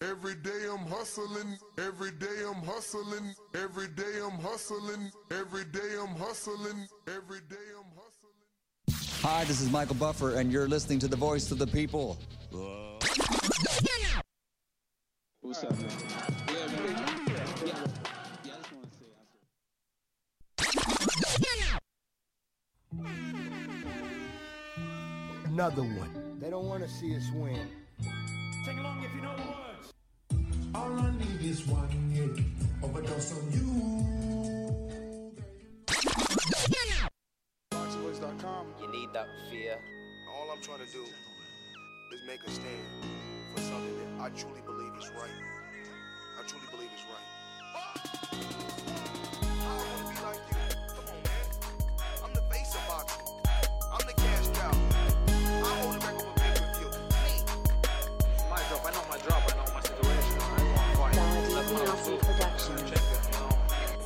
Every day I'm hustling, every day I'm hustling, every day I'm hustling, every day I'm hustling, every day I'm hustling. Hi, this is Michael Buffer, and you're listening to the voice of the people. What's up, man? Yeah, man. Yeah. Yeah, I just want to say. Another one. They don't want to see us win. Sing along if you know the words. All I need is one hit, overdose on you. BoxingVoice.com. You need that fear. All I'm trying to do is make a stand for something that I truly believe is right. I truly believe is right. Production.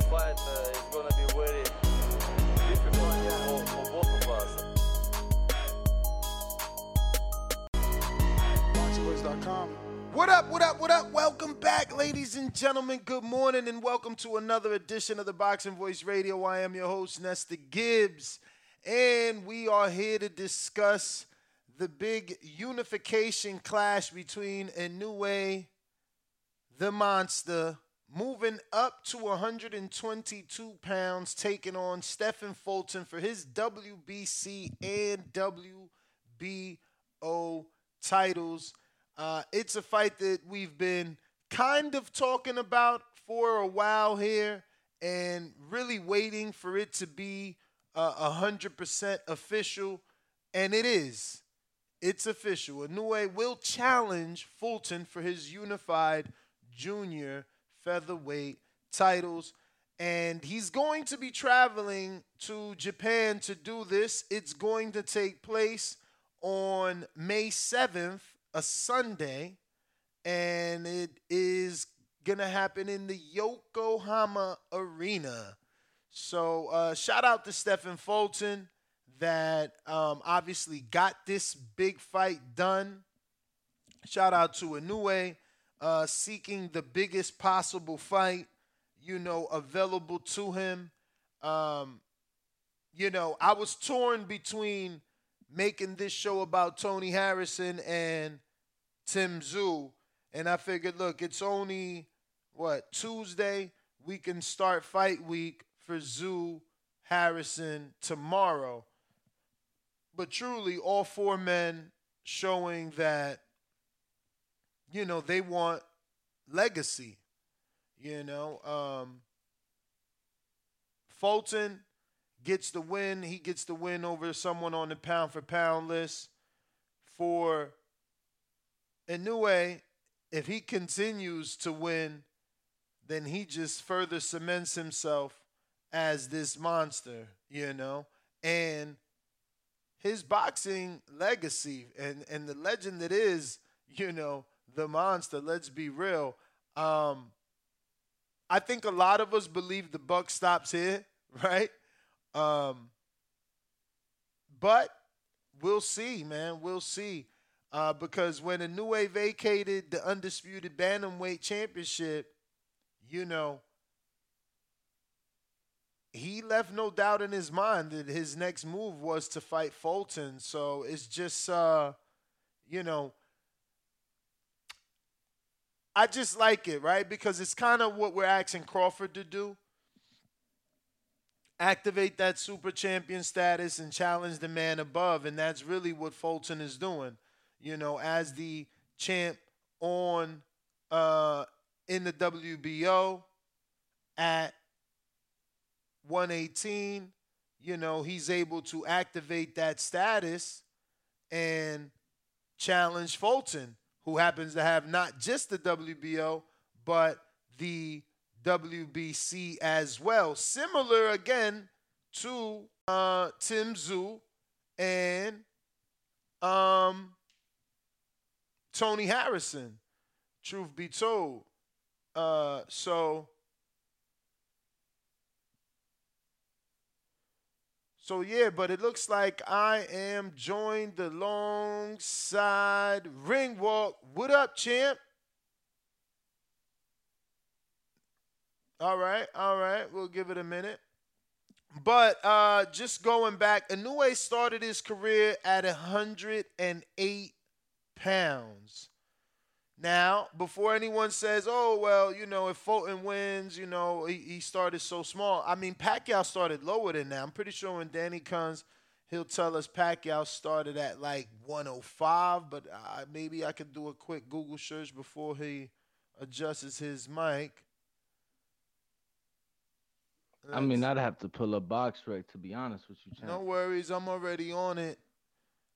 Fight uh, gonna be very difficult for, for both of us. What up, what up, what up? Welcome back, ladies and gentlemen. Good morning, and welcome to another edition of the Boxing Voice Radio. I am your host, Nesta Gibbs, and we are here to discuss the big unification clash between Inoue, the monster, moving up to 122 pounds, taking on Stephen Fulton for his WBC and WBO titles. Uh, it's a fight that we've been kind of talking about for a while here and really waiting for it to be uh, 100% official. And it is. It's official. Inoue will challenge Fulton for his unified junior featherweight titles. And he's going to be traveling to Japan to do this. It's going to take place on May 7th, a Sunday, and it is going to happen in the Yokohama Arena. So, uh, shout out to Stephen Fulton that um, obviously got this big fight done. Shout out to Inoue uh, seeking the biggest possible fight, you know, available to him. Um, you know, I was torn between making this show about Tony Harrison and Tim Tszyu. And I figured, look, it's only what Tuesday. We can start fight week for Tszyu Harrison tomorrow. But truly, all four men showing that, you know, they want legacy. You know, um, Fulton gets the win. He gets the win over someone on the pound for pound list. For Inoue, if he continues to win, then he just further cements himself as this monster, you know, and his boxing legacy and and the legend that is, you know, the monster. Let's be real. Um, I think a lot of us believe the buck stops here, right? Um, but we'll see, man. We'll see. Uh, because when Inoue vacated the undisputed bantamweight championship, you know, he left no doubt in his mind that his next move was to fight Fulton. So it's just, uh, you know, I just like it, right? Because it's kind of what we're asking Crawford to do activate that super champion status and challenge the man above. And that's really what Fulton is doing, you know, as the champ on uh, in the WBO at 118. You know, he's able to activate that status and challenge Fulton, who happens to have not just the WBO, but the WBC as well. Similar again to uh, Tim Tszyu and um, Tony Harrison. Truth be told, uh, so so yeah, but it looks like I am joined Ring Walk. What up, champ? All right, all right. We'll give it a minute. But uh, just going back, Inoue started his career at 108 pounds. Now, before anyone says, oh, well, you know, if Fulton wins, you know, he, he started so small. I mean, Pacquiao started lower than that. I'm pretty sure when Danny comes, he'll tell us Pacquiao started at like 105, but uh, maybe I could do a quick Google search before he adjusts his mic. I mean, I'd have to pull a BoxRec to be honest with you, champ. No worries, I'm already on it.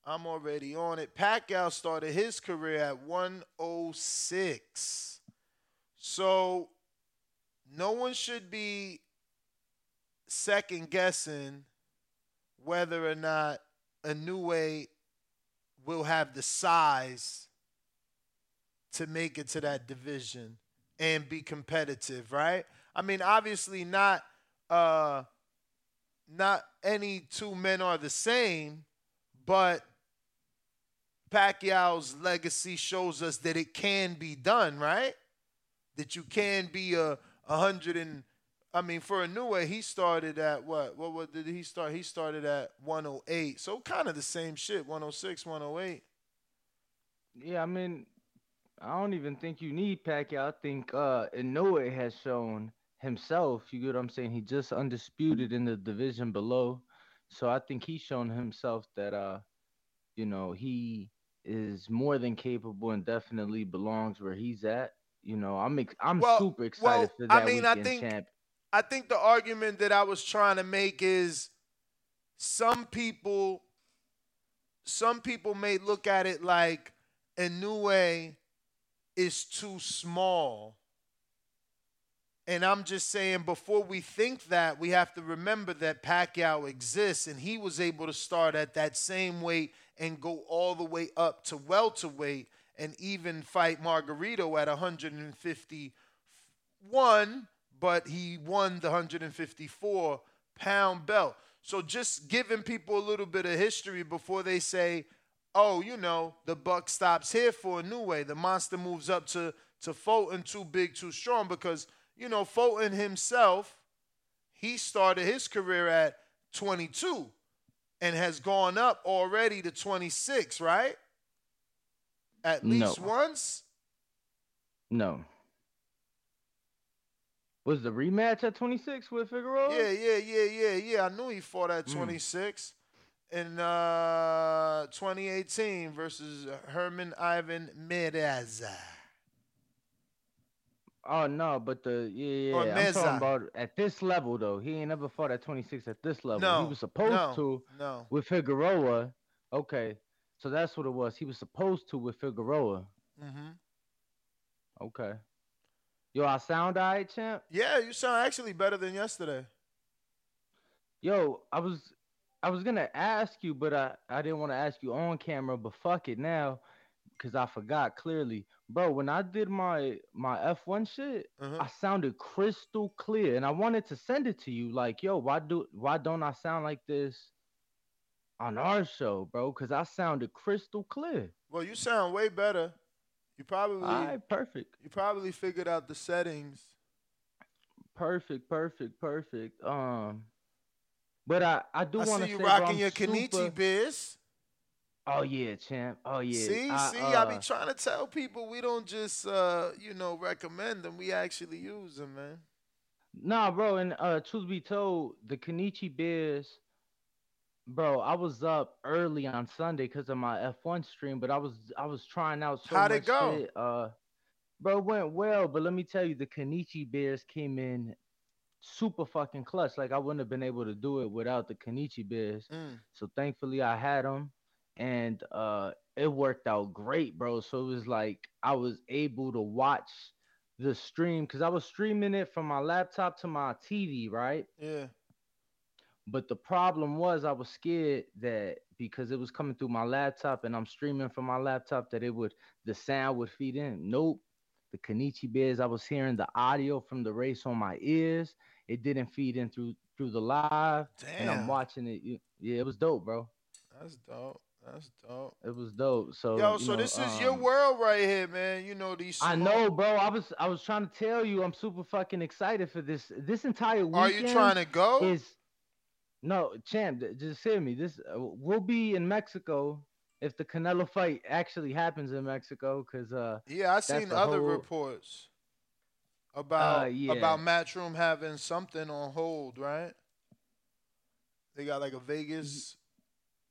I'm already on it. Pacquiao started his career at 106. So no one should be second guessing whether or not a new Inoue will have the size to make it to that division and be competitive, right? I mean, obviously not uh not any two men are the same, but Pacquiao's legacy shows us that it can be done, right? That you can be a, a hundred and I mean, for Inoue, he started at what? What, what did he start? He started at 108. So kind of the same shit, 106, 108. Yeah, I mean, I don't even think you need Pacquiao. I think uh Inoue has shown himself. You get what I'm saying? He just undisputed in the division below. So I think he's shown himself that uh, you know, he is more than capable and definitely belongs where he's at. You know, I'm ex- I'm Well- super excited well, for I that mean, I weekend think- champ. I think the argument that I was trying to make is some people some people may look at it like Inoue is too small. And I'm just saying before we think that, we have to remember that Pacquiao exists and he was able to start at that same weight and go all the way up to welterweight and even fight Margarito at 151 but he won the 154 pound belt. So just giving people a little bit of history before they say, "Oh, you know, the buck stops here for Inoue. The monster moves up to to Fulton too big, too strong." Because you know, Fulton himself, he started his career at 22 and has gone up already to 26, right? At least No. once. No. Was the rematch at 26 with Figueroa? Yeah, yeah, yeah, yeah, yeah. I knew he fought at Mm. 26 in uh, 2018 versus Herman Ivan Meraza. Oh no, but the yeah, yeah. I'm talking about at this level though. He ain't never fought at 26 at this level. No, he was supposed no, to no. with Figueroa. Okay, so that's what it was. He was supposed to with Figueroa. Mm-hmm. Okay. Yo, I sound alright, champ. Yeah, you sound actually better than yesterday. Yo, I was I was gonna ask you, but I I didn't want to ask you on camera. But fuck it now, cause I forgot clearly, bro. When I did my my F1 shit, Uh-huh. I sounded crystal clear, and I wanted to send it to you. Like, yo, why do why don't I sound like this on our show, bro? Cause I sounded crystal clear. Well, you sound way better. You probably All right, perfect. you probably figured out the settings. Perfect, perfect, perfect. Um, but I I do want to see you say, rocking your Kenichi super- biz. Oh yeah, champ. Oh yeah. See, I, see, I be uh, trying to tell people we don't just uh, you know, recommend them. We actually use them, man. Nah, bro, and uh truth be told, the Kenichi Bears, bro, I was up early on Sunday because of my F1 stream, but I was I was trying out so How'd it go? shit. Uh bro, it went well, but let me tell you, the Kenichi Bears came in super fucking clutch. Like I wouldn't have been able to do it without the Kenichi Bears. Mm. So thankfully I had them and uh it worked out great, bro. So it was like I was able to watch the stream because I was streaming it from my laptop to my TV, right? Yeah. But the problem was I was scared that because it was coming through my laptop and I'm streaming from my laptop that it would the sound would feed in. Nope. The Kenichi Bears, I was hearing the audio from the race on my ears. It didn't feed in through through the live. Damn. And I'm watching it. Yeah, it was dope, bro. That's dope. That's dope. It was dope. So Yo, so know, this is your um, world right here, man. You know these. I know, bro. I was I was trying to tell you I'm super fucking excited for this. This entire weekend. Are you trying to go? Is no, champ. Just hear me. This uh, we'll be in Mexico if the Canelo fight actually happens in Mexico, because uh. Yeah, I seen other whole- reports about Uh, yeah. about Matchroom having something on hold, right? They got like a Vegas.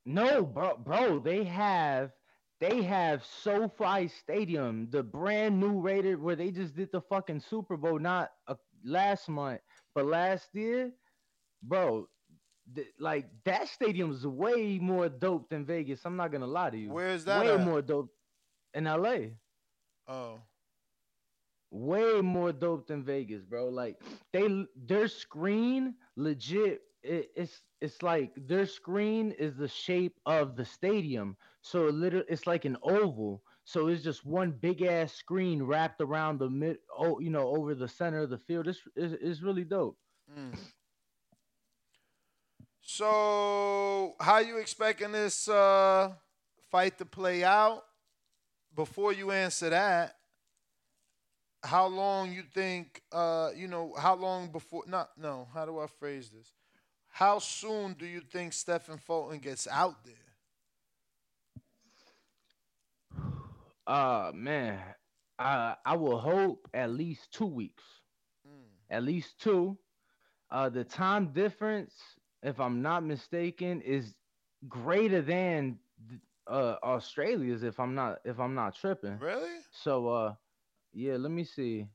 No, bro, bro, they have they have SoFi Stadium, the brand new rated where they just did the fucking Super Bowl not uh, last month, but last year, bro. th- like that stadium is way more dope than Vegas. I'm not gonna lie to you. Where's that Way at? more dope in LA. Oh, way more dope than Vegas, bro. Like they their screen legit it, it's it's like their screen is the shape of the stadium. So it literally it's like an oval. So it's just one big ass screen wrapped around the mid oh you know over the center of the field. It's it's, it's really dope. Mm. So, how you expecting this uh, fight to play out? Before you answer that, how long you think? Uh, you know, how long before? Not no. How do I phrase this? How soon do you think Stephen Fulton gets out there? Uh man, I I will hope at least two weeks. At least two. Uh the time difference, if I'm not mistaken, is greater than uh Australia's if I'm not if I'm not tripping. Really? So uh yeah, let me see.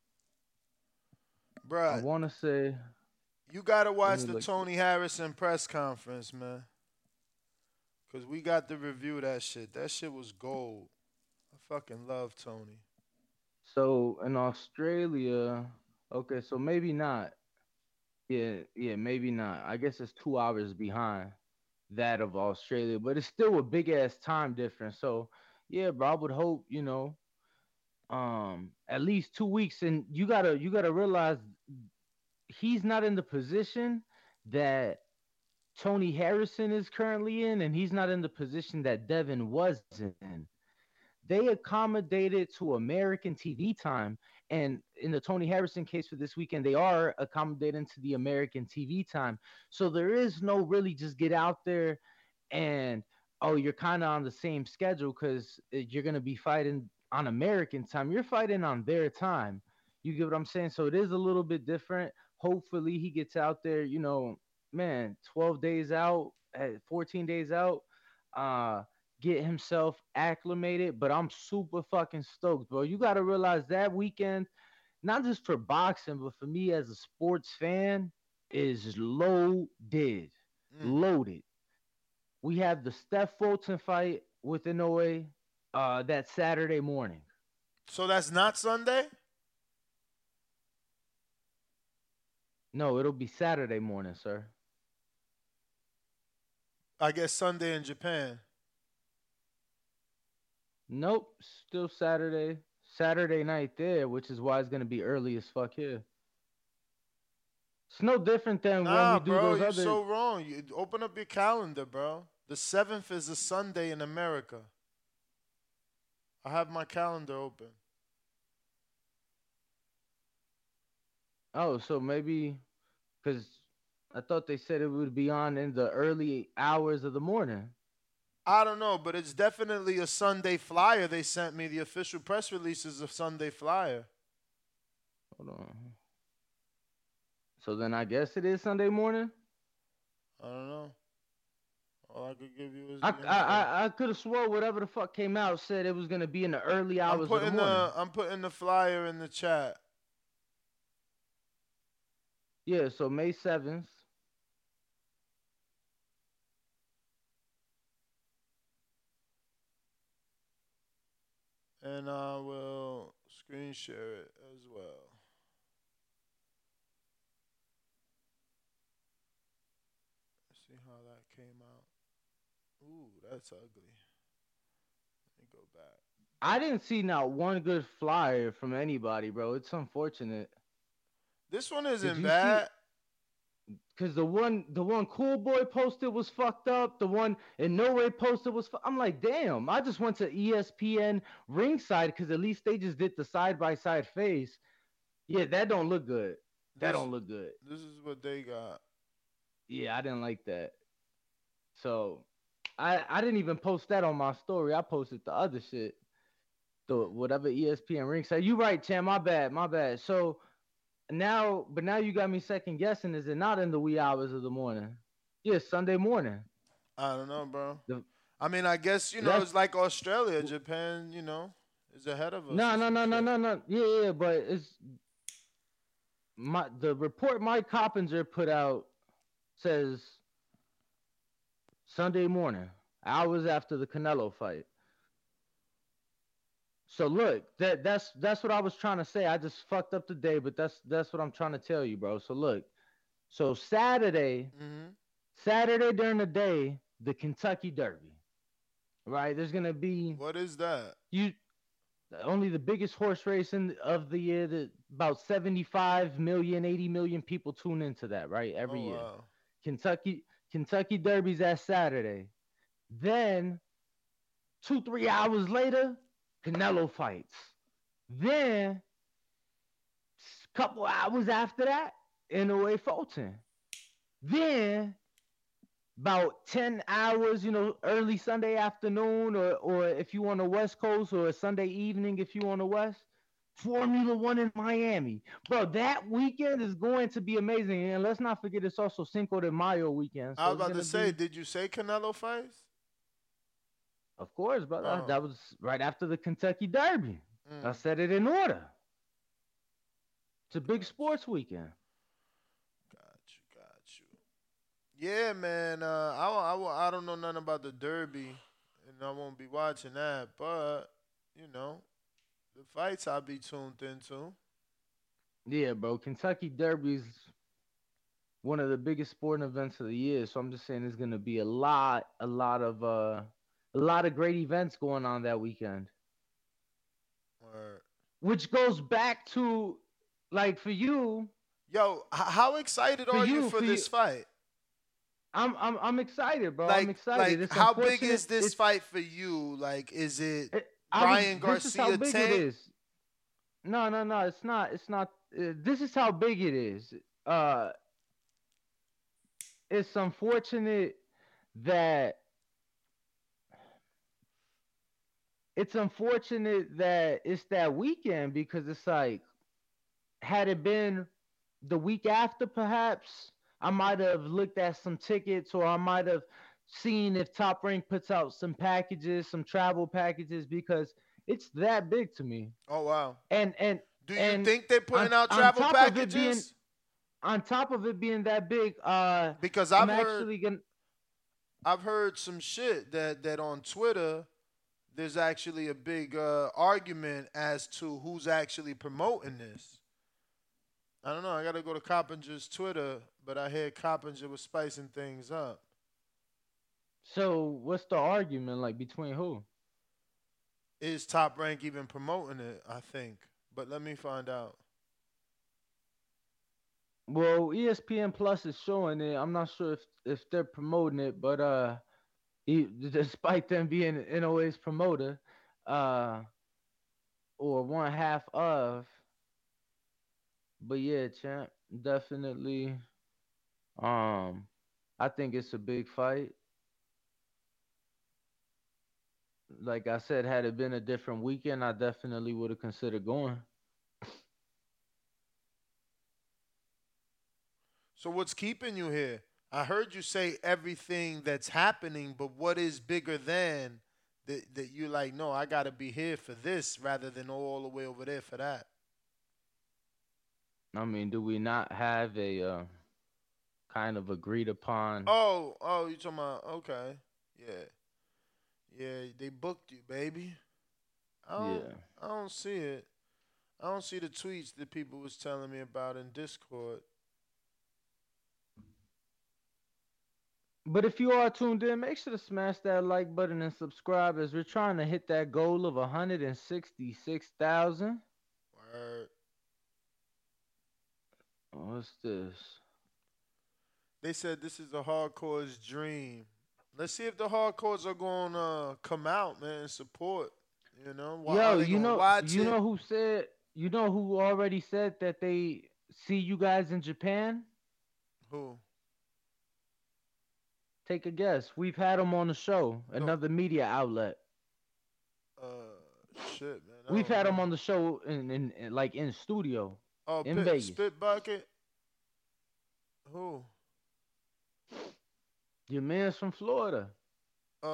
Bruh. I wanna say you gotta watch the. Tony Harrison press conference, man. Cause we got to review that shit. That shit was gold. I fucking love Tony. So in Australia, okay, so maybe not. Yeah, yeah, maybe not. I guess it's two hours behind that of Australia, but it's still a big ass time difference. So yeah, bro, I would hope, you know, um, at least two weeks. And you gotta you gotta realize he's not in the position that Tony Harrison is currently in, and he's not in the position that Devin was in they accommodated to American TV time. And in the Tony Harrison case for this weekend, they are accommodating to the American TV time. So there is no really just get out there and oh, you're kind of on the same schedule because you're going to be fighting on American time. You're fighting on their time. You get what I'm saying? So it is a little bit different. Hopefully he gets out there, you know, man, 12 days out, eh, 14 days out. Uh, get himself acclimated, but I'm super fucking stoked, bro. You got to realize that weekend, not just for boxing, but for me as a sports fan, is loaded. Loaded. We have the Steph Fulton fight with Inoue uh, that Saturday morning. So that's not Sunday? No, it'll be Saturday morning, sir. I guess Sunday in Japan. Nope, still Saturday. Saturday night there, which is why it's gonna be early as fuck here. It's no different than Nah, when we do bro, those you're other. so wrong. You open up your calendar, bro. The seventh is a Sunday in America. I have my calendar open. Oh, so maybe because I thought they said it would be on in the early hours of the morning. I don't know, but it's definitely a Sunday flyer. They sent me the official press release is a Sunday flyer. Hold on. So then I guess it is Sunday morning. I don't know. All I could give you is I I. I, I could have swore whatever the fuck came out said it was gonna be in the early hours I'm of the putting morning. the I'm putting the flyer in the chat. Yeah, so May seventh. And I will screen share it as well. Let's see how that came out. Ooh, that's ugly. Let me go back. I didn't see not one good flyer from anybody, bro. It's unfortunate. This one isn't bad. Cause the one the one cool boy posted was fucked up. The one in Inoue posted was. Fu- I'm like, damn. I just went to ESPN ringside because at least they just did the side by side face. Yeah, that don't look good. That This- don't look good. This is what they got. Yeah, I didn't like that. So, I I didn't even post that on my story. I posted the other shit. The whatever ESPN ringside. You right, Chan. My bad. My bad. So now, but now you got me second guessing. Is it not in the wee hours of the morning? Yeah, Sunday morning. I don't know, bro. The- I mean, I guess you know it's like Australia, Japan. You know, is ahead of us. No, no, no, no, no, no. Yeah, yeah, but it's my the report Mike Coppinger put out says Sunday morning, hours after the Canelo fight. So look, that that's that's what I was trying to say. I just fucked up the day, but that's that's what I'm trying to tell you, bro. So look, so Saturday, Mhm. Saturday during the day, the Kentucky Derby. Right? There's gonna be What is that? you only the biggest horse race in, of the year that about 75 million 80 million people tune into that right every oh, year wow. kentucky kentucky derby's that saturday then two three hours later canelo fights then a couple hours after that Inoue fulton then about 10 hours, you know, early Sunday afternoon, or, or if you on the West Coast, or a Sunday evening if you on the West. Formula One in Miami. Bro, that weekend is going to be amazing. And let's not forget it's also Cinco de Mayo weekend. So I was about to say, be- did you say Canelo fights? Of course, brother. Oh. That was right after the Kentucky Derby. I Mm. said it in order. It's a big sports weekend. Got you, got you. Yeah, man. Uh, I, I, I don't know nothing about the Derby, and I won't be watching that. But you know, the fights I'll be tuned into. Yeah, bro. Kentucky Derby's one of the biggest sporting events of the year. So I'm just saying there's gonna be a lot, a lot of uh a lot of great events going on that weekend. Word. Which goes back to like for you, Yo, how excited are you, you, for for this you- fight? I'm I'm I'm excited, bro. like, I'm excited. like how big is this it's- fight for you? Like, is it it- I was- is how Garcia big tank? it is. No, no, no. It's not. It's not. Uh, this is how big it is. Uh, it's unfortunate that it's unfortunate that it's that weekend because it's like, had it been the week after, perhaps I might have looked at some tickets or I might have seen if Top Rank puts out some packages, some travel packages because it's that big to me. Oh wow. And and Do you and think they're putting on- out travel of it being- packages? on top of it being that big, uh, Because I'm I've heard gonna. I've heard some shit that that on Twitter there's actually a big uh, argument as to who's actually promoting this. I don't know. I got to go to Coppinger's Twitter, but I hear Coppinger was spicing things up. So what's the argument like between who? Is Top Rank even promoting it? I think, but let me find out. Well, ESPN Plus is showing it. I'm not sure if if they're promoting it, but uh, he, despite them being Inoue's promoter, uh, or one half of, but yeah, champ, definitely. Um, I think it's a big fight. Like I said, had it been a different weekend, I definitely would have considered going. So what's keeping you here? I heard you say everything that's happening, but what is bigger than that that you like, no, I gotta be here for this rather than all the way over there for that. I mean, do we not have a uh, kind of agreed upon? Oh, oh, you talking about okay. Yeah. Yeah, they booked you, baby. I don't, Yeah. I don't see it. I don't see the tweets that people was telling me about in Discord. But if you are tuned in, make sure to smash that like button and subscribe as we're trying to hit that goal of 166,000. Word. What's this? They said this is the hardcore's dream. Let's see if the hardcores are going to uh, come out, man, and support. You know, Why- are Yo, they you know, you it? know who said, you know who already said that they see you guys in Japan? who? Take a guess. We've had them on the show, another media outlet. Uh, shit, man. I We've had know. them on the show in, in, in like in studio. Oh, in Pit- Vegas. Spit Bucket. Who? Your man's from Florida. Uh,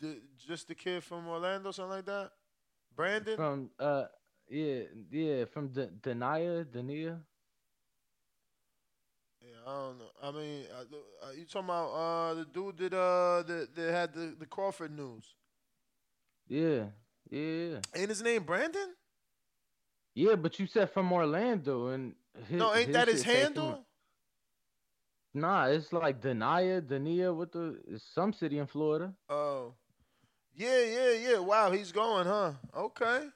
the, just the kid from Orlando, something like that. Brandon. From uh yeah, yeah, from D- Denia, Denia. Yeah, I don't know. I mean, uh, uh, you talking about uh the dude that uh that, that had the, the Crawford news? Yeah, yeah. Ain't his name Brandon? Yeah, but you said from Orlando and his, no, ain't that his say from- handle? Nah, it's like Denia, Denia with the it's some city in Florida. Oh, yeah, yeah, yeah. Wow, he's going, huh? Okay,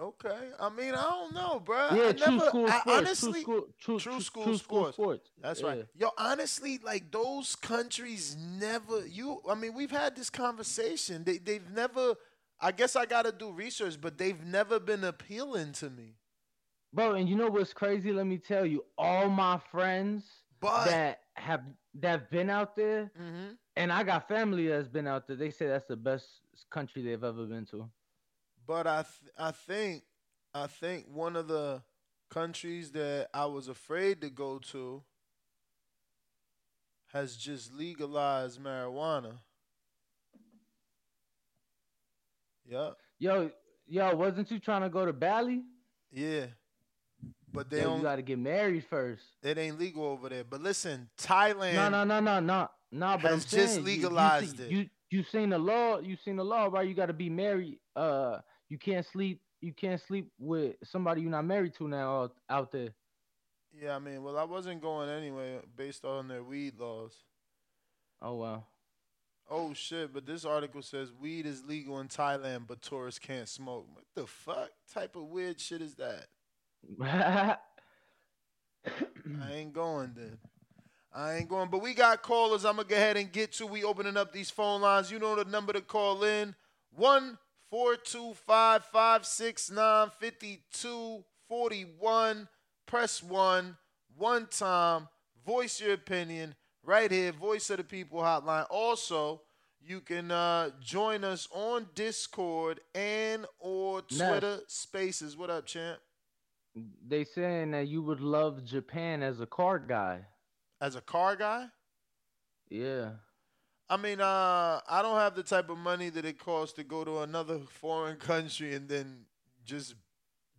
okay. I mean, I don't know, bro. yeah, I true never, school I, sports. honestly, true school, true, True school true sports. sports. That's Yeah. right. Yo, honestly, like those countries never you I mean, we've had this conversation. They they've never I guess I gotta do research, but they've never been appealing to me. Bro, and you know what's crazy? Let me tell you, all my friends But- that have that been out there, Mm-hmm. and I got family that's been out there. They say that's the best country they've ever been to. But I th- I think I think one of the countries that I was afraid to go to has just legalized marijuana. Yeah. Yo, yo, wasn't you trying to go to Bali? Yeah. But they Yo, don't you got to get married first. it ain't legal over there. But listen, Thailand No, no, no, no, no, no. But I'm just saying, you- you legalized see- it. You you seen the law? You seen the law, right? You got to be married. Uh, you can't sleep. You can't sleep with somebody you're not married to now out, out there. Yeah, I mean, well, I wasn't going anyway based on their weed laws. Oh wow. Oh shit! But this article says weed is legal in Thailand, but tourists can't smoke. What the fuck type of weird shit is that? I ain't going then. I ain't going. But we got callers. I'm gonna go ahead and get to. We opening up these phone lines. You know the number to call in: one four two five five six nine fifty two forty one. Press one one time. Voice your opinion right here. Voice of the People Hotline. Also, you can uh, join us on Discord and or. Twitter Spaces. What up, champ? they saying that you would love Japan as a car guy. As a car guy? Yeah. I mean, uh, I don't have the type of money that it costs to go to another foreign country and then just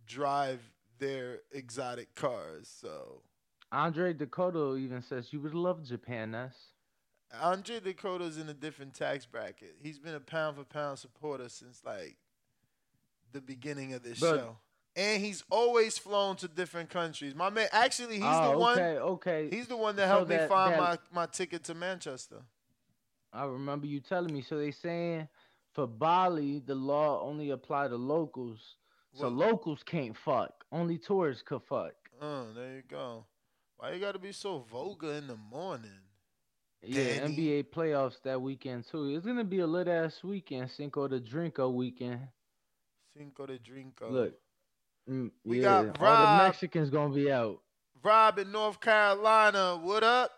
drive their exotic cars. So Andre Dakota even says you would love Japan. That's Andre Dakota's in a different tax bracket. He's been a pound for pound supporter since like the beginning of this But- show. And he's always flown to different countries. My man, actually, he's oh, the one. okay, okay. He's the one that So helped me find that- my, my ticket to Manchester. I remember you telling me. So they saying for Bali, the law only apply to locals. So locals can't fuck. Only tourists could fuck. Oh, there you go. Why you gotta be so vulgar in the morning? Yeah, Danny. NBA playoffs that weekend too. It's gonna be a lit ass weekend, Cinco de Drinko weekend. Cinco de Drinko. Look, mm, We yeah, got all the Mexicans gonna be out. Rob in North Carolina, what up?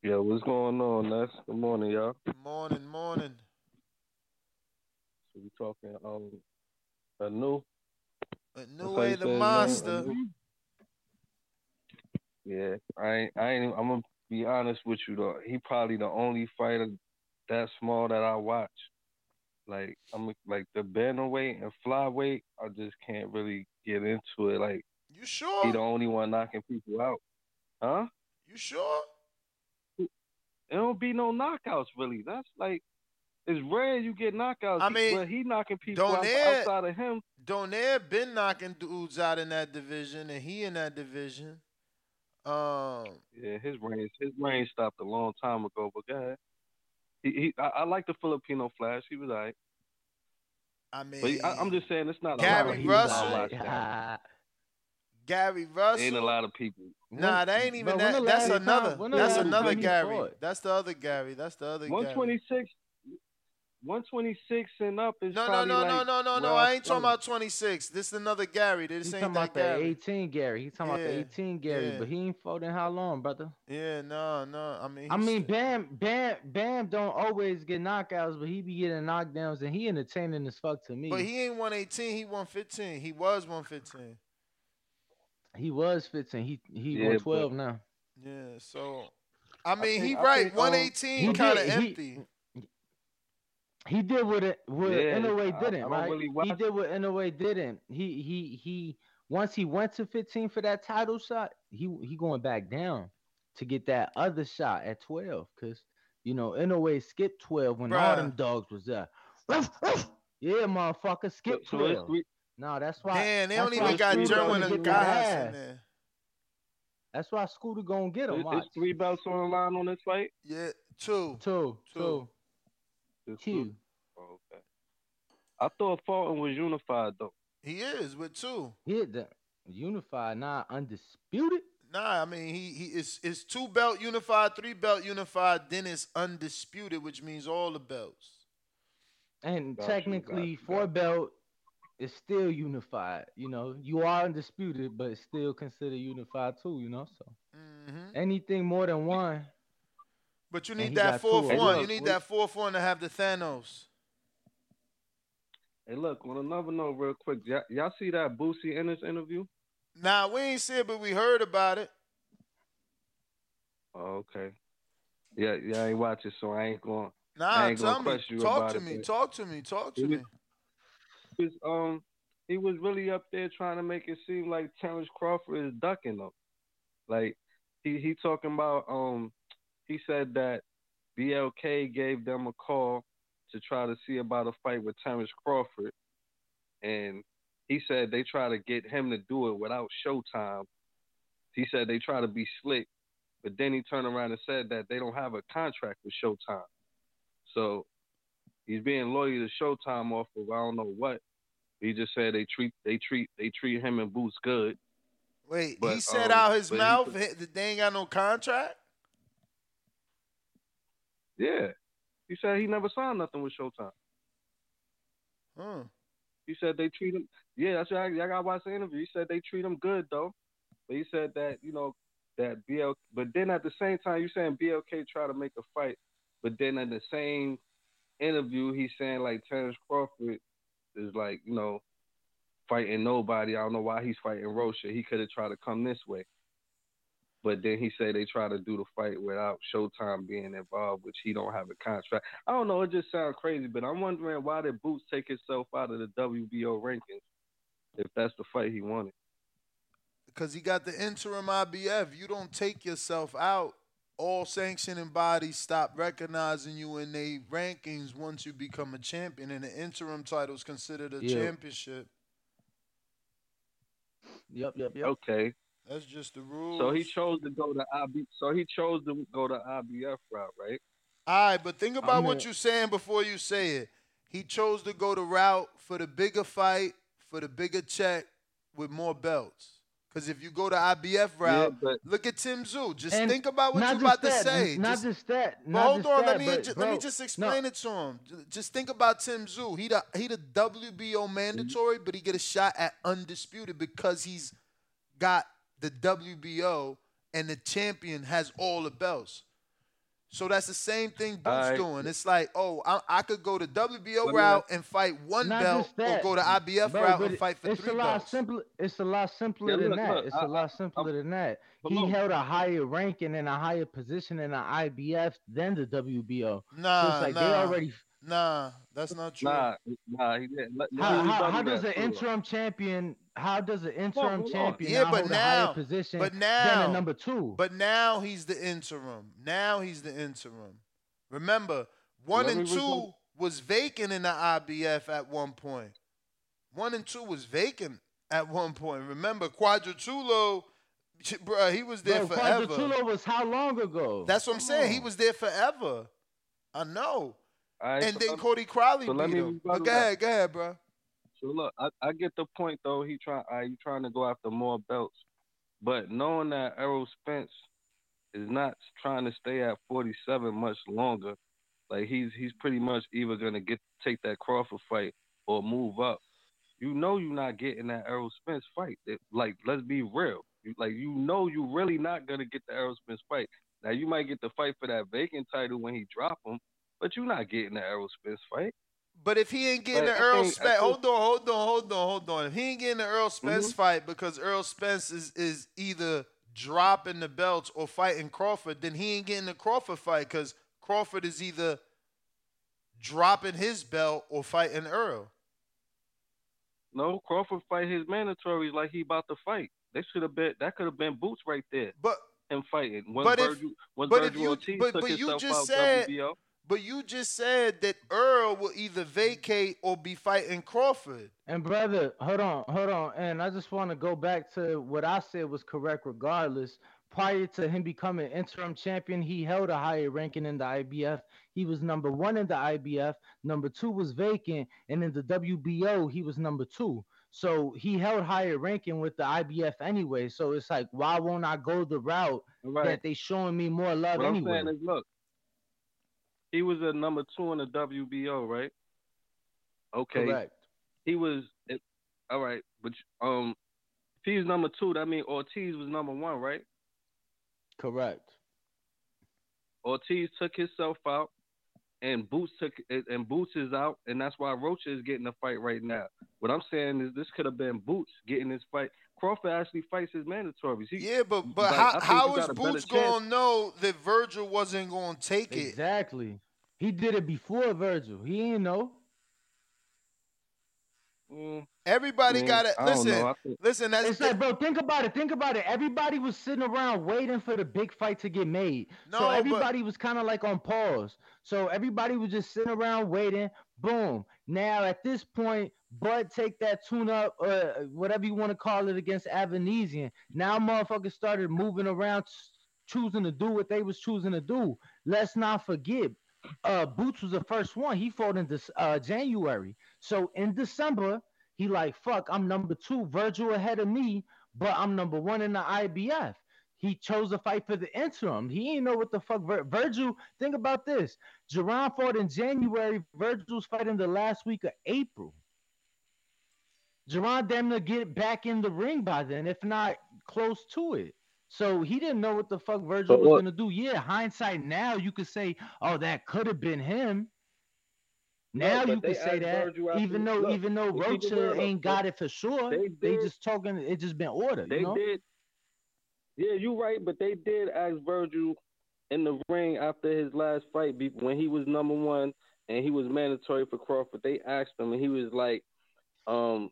Yo, what's going on, Ness? Good morning, y'all. Morning, morning. So we talking um a new Inoue the monster. Yeah, I ain't I ain't I'm gonna be honest with you though. He probably the only fighter that small that I watch. Like I'm like the bantamweight and flyweight, I just can't really get into it. Like You sure? he the only one knocking people out. Huh? You sure? It don't be no knockouts really. That's like it's rare you get knockouts. I mean, but he knocking people out, Donaire, outside of him. Donaire been knocking dudes out in that division, and he in that division. Um, Yeah, his range his range stopped a long time ago. But go ahead. He, he I, I like the Filipino Flash. He was alright. I mean, But I, I'm just saying it's not a lot Gary of people Russell. I watch that. Gary Russell. Ain't a lot of people. Nah, that ain't even that. That's another. time- that's another Gary. That's the other Gary. That's the other One Gary. twenty six. 126 and up is No, no, probably no, no, like no, no, no. where I ain't talking about 26. This is another Gary. This He's ain't talking that about the 18 Gary. He's talking about the 18 Gary, yeah. but he ain't fought in how long, brother? Yeah, no, no. I mean, I he's- mean, Bam, Bam, Bam don't always get knockouts, but he be getting knockdowns, and he entertaining as fuck to me. but he ain't 118. He 115. He was 115. He was 15. He he Yeah, but- now. Yeah, so I mean, think- he right. think, um, 118 he kind of did- he- empty. He did what it what Yeah, Inoue I- I didn't, don't right? really he did what Inoue didn't. He he he once he went to 15 for that title shot, he he going back down to get that other shot at 12 cuz you know Inoue skipped 12 when all them dogs was there. Ruff, ruff. Yeah, motherfucker, skip So it's 12. three, No, that's why Man, they don't even got Scooter Jerwin gonna and get that Gas ass. in there. That's why Scooter gonna get him. it's, Watch. three belts on the line on this fight. Yeah, two. Two, Two. two, two. two. Oh, okay. I thought Fulton was unified though. He is with two. He the unified, not undisputed. Nah, I mean he he is is two belt unified, three belt unified, then it's undisputed, which means all the belts. And Got you, technically, got you, four got belt is still unified. You know, you are undisputed, but it's still considered unified too. You know, so hmm anything more than one, But you need that fourth two fourth one. Hey, You need we- that fourth one to have the Thanos. Hey, look, on another note, real quick, y'all, y'all see that Boosie in this interview? Nah, we ain't see it, but we heard about it. Oh, okay. Yeah, yeah, I ain't watch it, so I ain't going. Nah, I ain't tell gonna me. Talk to me. but- Talk to me. Talk to He me. was- He was, um, he was really up there trying to make it seem like Terrence Crawford is ducking him. Like he he talking about um, he said that BLK gave them a call to try to see about a fight with Terrence Crawford, and he said they try to get him to do it without Showtime. He said they try to be slick, but then he turned around and said that they don't have a contract with Showtime. So he's being loyal to Showtime off of I don't know what. He just said they treat they treat they treat him and Boots good. Wait, he said um, out his mouth he- that they ain't got no contract. Yeah. He said he never signed nothing with Showtime. Huh. He said they treat him. Yeah, that's right. I got to watch the interview. He said they treat him good though, but he said that you know that BL. But then at the same time, you saying BLK try to make a fight, but then in the same interview, he's saying like Terrence Crawford is like you know fighting nobody. I don't know why he's fighting Rocha. He could have tried to come this way. But then he said they try to do the fight without Showtime being involved, which he don't have a contract. I don't know. It just sounds crazy, but I'm wondering why did Boots take himself out of the WBO rankings if that's the fight he wanted. Because he got the interim IBF. You don't take yourself out. All sanctioning bodies stop recognizing you in their rankings once you become a champion, and the interim title is considered a Yeah. championship. Yep, yep, yep. Okay, That's just the rule. so he chose to go to IB. So he chose to go to IBF route, right? All right, but think about I'm what you're saying before you say it. He chose to go the route for the bigger fight, for the bigger check, with more belts. Because if you go to IBF route, but- look at Tim Tszyu. Just think about what you're about just to say. Not Just- just that. but Not hold just on, let me but, ju- bro, let me just no, explain it to him. Just think about Tim Tszyu. He the he the WBO mm-hmm. mandatory, but he get a shot at undisputed because he's got the WBO and the champion has all the belts. So that's the same thing Boots Alright. doing. It's like, oh, I, I could go the WBO But route and fight one belt, that, or go to IBF bro, route and fight for it's three a lot belts. simpler. It's a lot simpler Yeah, than look, that. look, it's I- a lot simpler than that. He look. held a higher ranking and a higher position in the IBF than the WBO. so Nah, it's like nah, they already. Nah, that's not true. Nah, nah, he didn't. Let, let How, me how, how does that an too. interim champion? How does an interim hold champion Yeah, but hold a now- higher position but than now- a number two? But now he's the interim. Now he's the interim. Remember, one Let and two, rebut- was vacant in the IBF at one point. One and two was vacant at one point. Remember, Quadratulo, bro, he was there Bro, forever. Quadratulo was how long ago? That's what I'm Come saying. He was there forever. I know. Right, and so then Cody Crowley so let beat me him. But go ahead, go ahead, bro. So look, I, I get the point though. He try, uh, you trying to go after more belts, but knowing that Errol Spence is not trying to stay at 47 much longer, like he's he's pretty much either gonna get take that Crawford fight or move up. You know you're not getting that Errol Spence fight. It- like let's be real. You, like you know you're really not gonna get the Errol Spence fight. Now you might get the fight for that vacant title when he drop him, but you're not getting the Errol Spence fight. But if he ain't getting Like, the Errol Spence, hold on, hold on, hold on, hold on. If he ain't getting the Errol Spence Mhm. fight because Errol Spence is is either dropping the belts or fighting Crawford, then he ain't getting the Crawford fight because Crawford is either dropping his belt or fighting Earl. No, Crawford fight his mandatories like he about to fight. They should have been that could have been boots right there. But him fighting. When but if- Virgil, when but if you- Ortiz but- but you just said- WBO. But you just said that Earl will either vacate or be fighting Crawford. And brother, hold on, hold on. And I just want to go back to what I said was correct regardless. Prior to him becoming interim champion, he held a higher ranking in the IBF. He was number one in the IBF, number two was vacant, and in the WBO, he was number two. So he held higher ranking with the IBF anyway. So it's like, why won't I go the route Right. that they showing me more love What I'm anyway? saying is, look, he was a number two in the WBO, right? Okay. Correct. He was all right, but um, if he's number two, that means Ortiz was number one, right? Correct. Ortiz took himself out, and Boots took and Boots is out, and that's why Rocha is getting the fight right now. What I'm saying is this could have been Boots getting this fight. Crawford actually fights his mandatories. He, Yeah, but but like, how, think how you is got a better Boots gonna know that Virgil wasn't gonna take it? Exactly. He did it before Virgil. He ain't know. Everybody Man, got it. Listen. I think- Listen, that's It's like, bro, think about it. Think about it. Everybody was sitting around waiting for the big fight to get made. No, so but- everybody was kind of like on pause. So everybody was just sitting around waiting. Boom. Now at this point, Bud take that tune up, uh, whatever you want to call it, against Avanesyan. Now motherfuckers started moving around, choosing to do what they was choosing to do. Let's not forget, uh, Boots was the first one. He fought in this uh January. So in December, he like, fuck, I'm number two, Virgil ahead of me, but I'm number one in the IBF. He chose to fight for the interim. He ain't know what the fuck Vir- Virgil. Think about this. Jaron fought in January. Virgil's fighting the last week of April. Jaron damn near get back in the ring by then, if not close to it. So he didn't know what the fuck Virgil But was what- gonna do. Yeah, hindsight now you could say, oh, that could have been him. No, Now but you can say that, even though look, even though Rocha ain't got it for sure, they they, just talking. It just been ordered. They you know? did. Yeah, you right, but they did ask Virgil in the ring after his last fight when he was number one and he was mandatory for Crawford. They asked him, and he was like, um,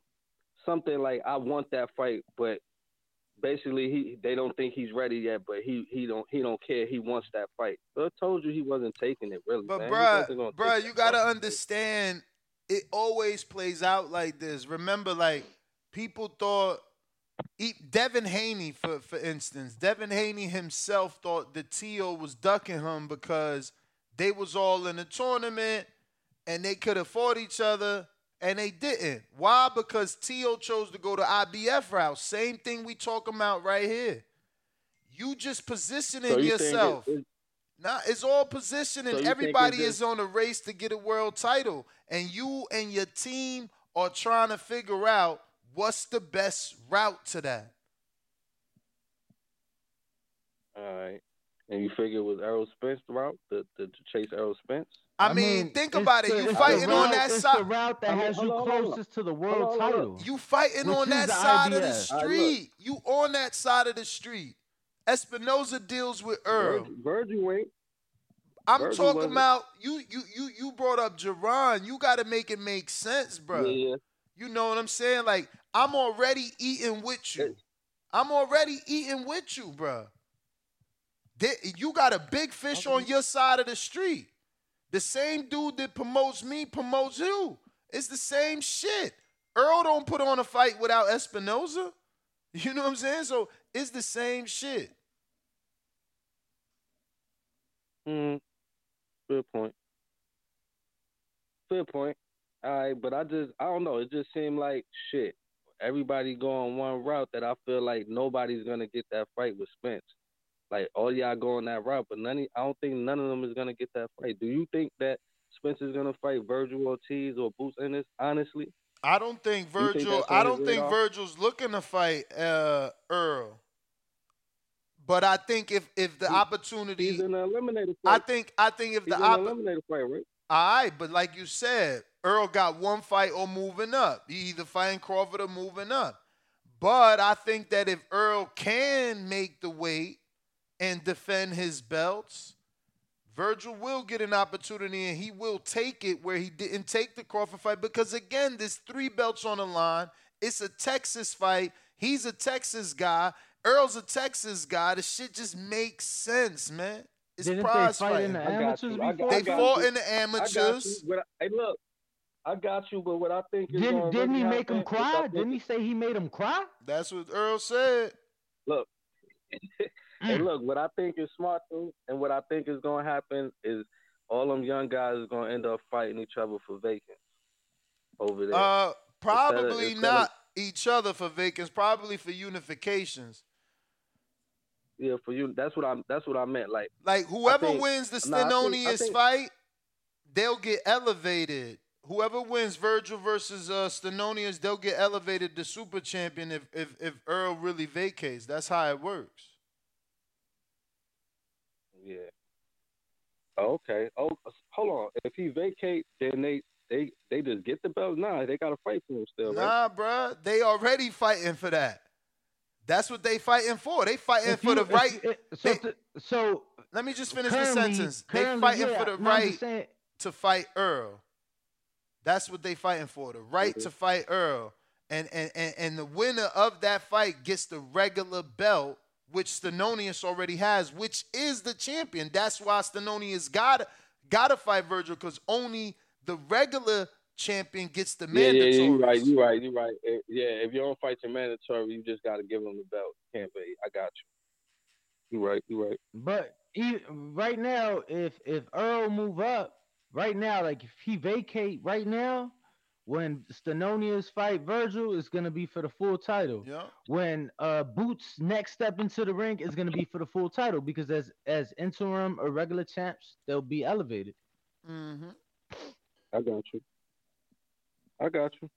something like, "I want that fight," but basically, he they don't think he's ready yet. But he he don't he don't care. He wants that fight. So I told you he wasn't taking it really. But man. Bruh, bruh, you gotta fight. understand. It always plays out like this. Remember, like people thought. Devin Haney, for for instance, Devin Haney himself thought that Tio was ducking him because they was all in the tournament and they could have fought each other and they didn't. Why? Because Tio chose to go the IBF route. Same thing we talking about right here. You just positioning So you yourself. Nah, it's all positioning. So Everybody is on a race to get a world title, and you and your team are trying to figure out what's the best route to that. All right. And you figure it was Errol Spence route the, to, to chase Errol Spence? I, mean, think it's about it. You it's the fighting on route- that it's side. the route that has you hold on, hold on. closest to the world on, hold on. title. You fighting on that the side of the IBF. All right, street. You on that side of the street. Espinoza deals with Earl. Virgil, Virgil ain't. I'm Virgil talking wasn't. about you. You you you brought up Jaron. You got to make it make sense, bro. Yeah. You know what I'm saying? Like I'm already eating with you. I'm already eating with you, bro. You got a big fish on your side of the street. The same dude that promotes me promotes you. It's the same shit. Earl don't put on a fight without Espinoza. You know what I'm saying? So it's the same shit. Mm, good point. Good point. All right, but I just I don't know. It just seemed like shit. Everybody going one route that I feel like nobody's gonna get that fight with Spence. Like all y'all going that route, but none. of- I don't think none of them is gonna get that fight. Do you think that Spence is gonna fight Virgil Ortiz or Boots Ennis? Honestly, I don't think You think Virgil. I don't think? Virgil's looking to fight uh, Earl. But I think if if the opportunity, he's in an eliminator I think I think if he's the in an opp- eliminator fight, right? all right, but like you said, Earl got one fight or moving up. He either fighting Crawford or moving up. But I think that if Earl can make the weight and defend his belts, Virgil will get an opportunity and he will take it where he didn't take the Crawford fight because again, there's three belts on the line. It's a Texas fight. He's a Texas guy. Earl's a Texas guy. The shit just makes sense, man. It's Didn't they prize fight in the amateurs. I before? I They fought you. in the I got you. amateurs. Hey, look, I got you. But what I think is Didn't didn't he make him happen is I cry? Didn't he say he made him cry? That's what Earl said. Look, Mm. hey, look. What I think is smart too, and what I think is gonna happen is all them young guys is gonna end up fighting each other for vacants over there. Uh, probably instead of- not each other for vacants. Probably for unifications. yeah, for you. That's what I'm. That's what I meant. Like, Like whoever think- wins the nah, Stanionis think- fight, they'll get elevated. Whoever wins Virgil versus uh, Stanionis, they'll get elevated to super champion if, if if Earl really vacates. That's how it works. Yeah. Okay. Oh, hold on. If he vacate, then they they they just get the belt. Nah, they gotta fight for him still, right? Nah, bruh, they already fighting for that. That's what they fighting for. They fighting If for you- the if- right. if- so, they- th- so Let me just finish the sentence. They fighting yeah, for the no, right to fight Earl. That's what they fighting for. The right Mm-hmm. to fight Earl. And, and and and the winner of that fight gets the regular belt, which Stanionis already has, which is the champion. That's why Stanionis got gotta fight Virgil, because only the regular champion gets the Yeah, mandatory. yeah, yeah, you're right. You're right. You're right. Eh, Yeah, if you don't fight your mandatory, you just got to give him the belt. Can't be. I got you. You're right. You're right. But e right now, if if Earl move up, right now, like if he vacate right now, when Stanionis fight Virgil, it's gonna be for the full title. Yeah. When uh Boots next step into the ring is gonna be for the full title because as as interim or regular champs, they'll be elevated. Mm-hmm. I got you. I got you.